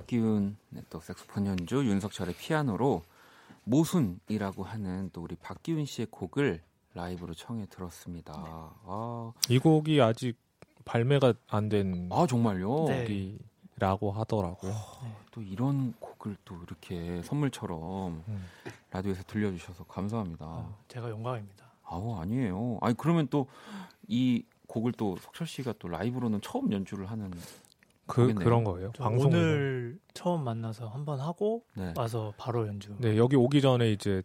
박기훈 네, 또 색소폰 연주, 윤석철의 피아노로 모순이라고 하는 또 우리 박기훈 씨의 곡을 라이브로 청해 들었습니다. 아, 이 곡이 아직 발매가 안 된 아 정말요? 네. 곡이라고 하더라고요. 또 이런 곡을 또 이렇게 선물처럼 음. 라디오에서 들려주셔서 감사합니다. 어, 제가 영광입니다. 아우 아니에요. 아니 그러면 또 이 곡을 또 석철 씨가 또 라이브로는 처음 연주를 하는 그 모르겠네요. 그런 거예요. 저 방송 오늘 처음 만나서 한번 하고 네. 와서 바로 연주. 네 여기 오기 전에 이제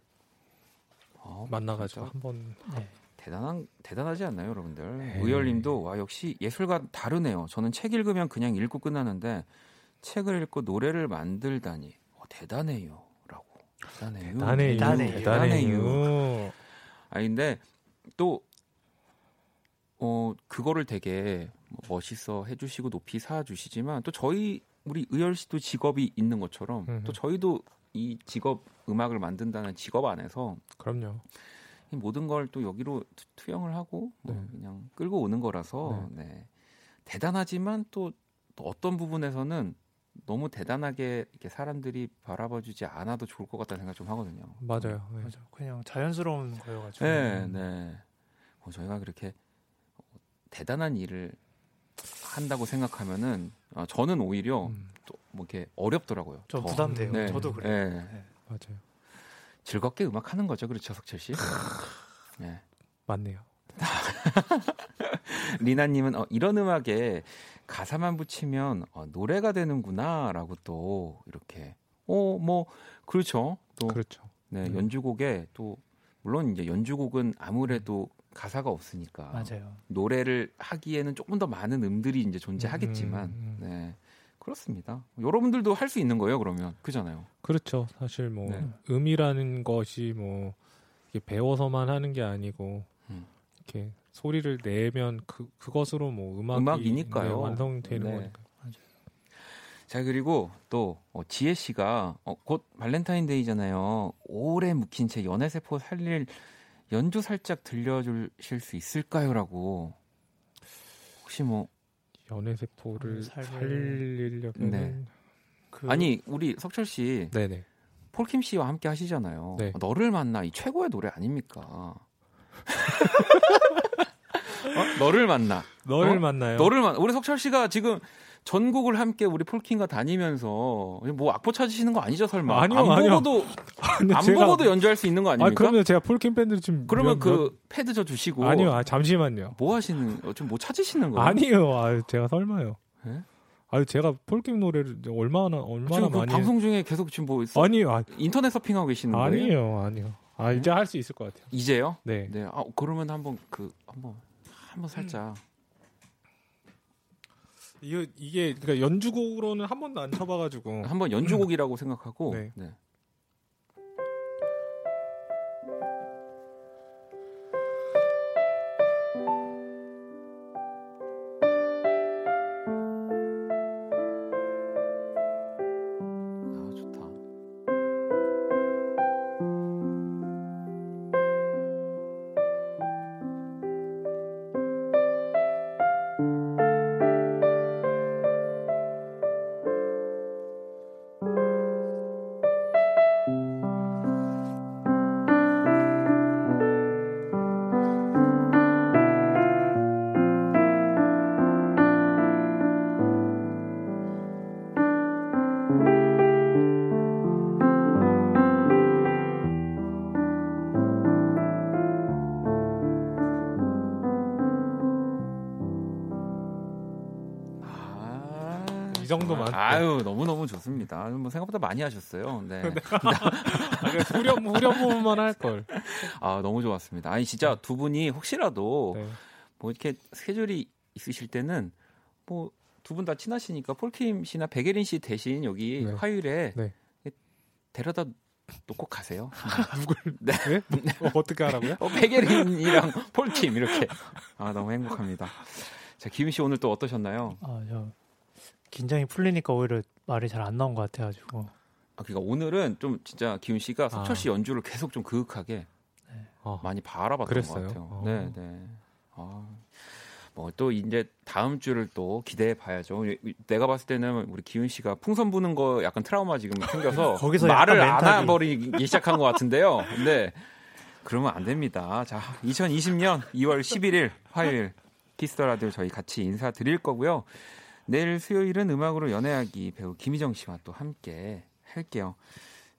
아, 만나가지고 진짜 한번 네. 대단한 대단하지 않나요, 여러분들? 의열님도 와 역시 예술가 다르네요. 저는 책 읽으면 그냥 읽고 끝나는데 책을 읽고 노래를 만들다니 어, 대단해요라고 대단해요. 대단해요. 대단해요. 대단해요. 아니 근데 또 어, 그거를 되게 뭐 멋있어 해주시고 높이 사주시지만 또 저희 우리 의열 씨도 직업이 있는 것처럼 음흠. 또 저희도 이 직업 음악을 만든다는 직업 안에서 그럼요. 이 모든 걸 또 여기로 투- 투영을 하고 뭐 네. 그냥 끌고 오는 거라서 네. 대단하지만 또, 또 어떤 부분에서는 너무 대단하게 이렇게 사람들이 바라봐주지 않아도 좋을 것 같다는 생각 좀 하거든요. 맞아요. 네. 맞아. 그냥 자연스러운 거여가지고. 네, 네. 뭐 저희가 그렇게 대단한 일을 한다고 생각하면은 어, 저는 오히려 음, 또뭐 이렇게 어렵더라고요. 좀 더. 부담돼요. 네, 저도 그래요. 네. 맞아요. 즐겁게 음악 하는 거죠, 그렇죠, 석철 씨. 네. 맞네요. *laughs* 리나님은 어, 이런 음악에 가사만 붙이면 어, 노래가 되는구나라고 또 이렇게 어뭐 그렇죠. 또 그렇죠. 네, 음. 연주곡에 또 물론 이제 연주곡은 아무래도 가사가 없으니까 맞아요. 노래를 하기에는 조금 더 많은 음들이 이제 존재하겠지만 음, 음. 네 그렇습니다. 여러분들도 할 수 있는 거예요, 그러면 그잖아요. 그렇죠. 사실 뭐 네. 음이라는 것이 뭐 이게 배워서만 하는 게 아니고 음. 이렇게 소리를 내면 그 그것으로 뭐 음악이 음악이니까요. 네, 완성되는 네. 거니까. 자 그리고 또 어, 지혜 씨가 어, 곧 발렌타인데이잖아요. 오래 묵힌 제 연애 세포 살릴 연주 살짝 들려주실 수 있을까요?라고 혹시 뭐 연애 세포를 살릴- 살리려면 네. 그 아니 우리 석철 씨 네네. 폴킴 씨와 함께 하시잖아요. 네. 너를 만나 이 최고의 노래 아닙니까? *laughs* 어? 너를 만나. 너를 어? 만나요. 너를 만 우리 석철 씨가 지금 전국을 함께 우리 폴킴과 다니면서 뭐 악보 찾으시는 거 아니죠 설마? 아니요, 안 아니요. 보고도 *laughs* 안 제가- 보고도 연주할 수 있는 거아 아닙니까? 그러면 제가 폴킴 밴드 지금 그러면 몇- 그 패드 저 주시고 몇- 아니요. 아, 잠시만요. 뭐 하시는 어, 좀뭐 찾으시는 거예요? 아니요. 아 제가 설마요. 예? 아유 제가 폴킴 노래를 얼마나 얼마나 그 많이 방송 중에 계속 지금 뭐 아니요. 아, 인터넷 서핑하고 계시는 거예요? 아니에요. 아니요. 아 이제 할 수 있을 것 같아요. 이제요? 네. 네. 아 그러면 한번 그 한번 한번 살짝 이게 이게 그러니까 연주곡으로는 한 번도 안 쳐봐가지고 한 번 연주곡이라고 생각하고 네. 네. 정도만. 아유 너무 너무 좋습니다. 뭐 생각보다 많이 하셨어요. 네. *laughs* 아, 그냥 후렴 후렴 부분만 할 걸. 아 너무 좋았습니다. 아니 진짜 두 분이 혹시라도 네. 뭐 이렇게 스케줄이 있으실 때는 뭐 두 분 다 친하시니까 폴킴 씨나 백예린 씨 대신 여기 네. 화요일에 네. 데려다 놓고 가세요. *laughs* 누굴 네. 네? 어, 어떻게 하라고요? 어, 백예린이랑 폴킴 이렇게. 아 너무 행복합니다. 자 김희 씨 오늘 또 어떠셨나요? 아, 저 긴장이 풀리니까 오히려 말이 잘 안 나온 것 같아가지고 아 그러니까 오늘은 좀 진짜 김희 씨가 석철 아. 씨 연주를 계속 좀 그윽하게 어. 많이 바라봤던 그랬어요? 것 같아요. 어. 네, 네. 아, 뭐또 이제 다음 주를 또 기대해 봐야죠. 내가 봤을 때는 우리 기훈 씨가 풍선 부는 거 약간 트라우마 지금 생겨서 *laughs* 거기서 말을 안 해버리기 시작한 것 같은데요. 근데 그러면 안 됩니다. 자, 2020년 2월 11일 화요일 키스 더 라디오 저희 같이 인사드릴 거고요. 내일 수요일은 음악으로 연애하기 배우 김희정 씨와 또 함께 할게요.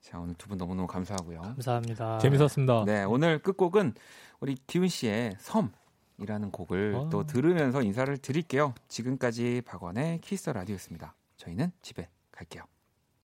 자, 오늘 두 분 너무너무 감사하고요. 감사합니다. 재밌었습니다. 네, 오늘 끝곡은 우리 기훈 씨의 섬이라는 곡을 아. 또 들으면서 인사를 드릴게요. 지금까지 박원의 키스 더 라디오였습니다. 저희는 집에 갈게요.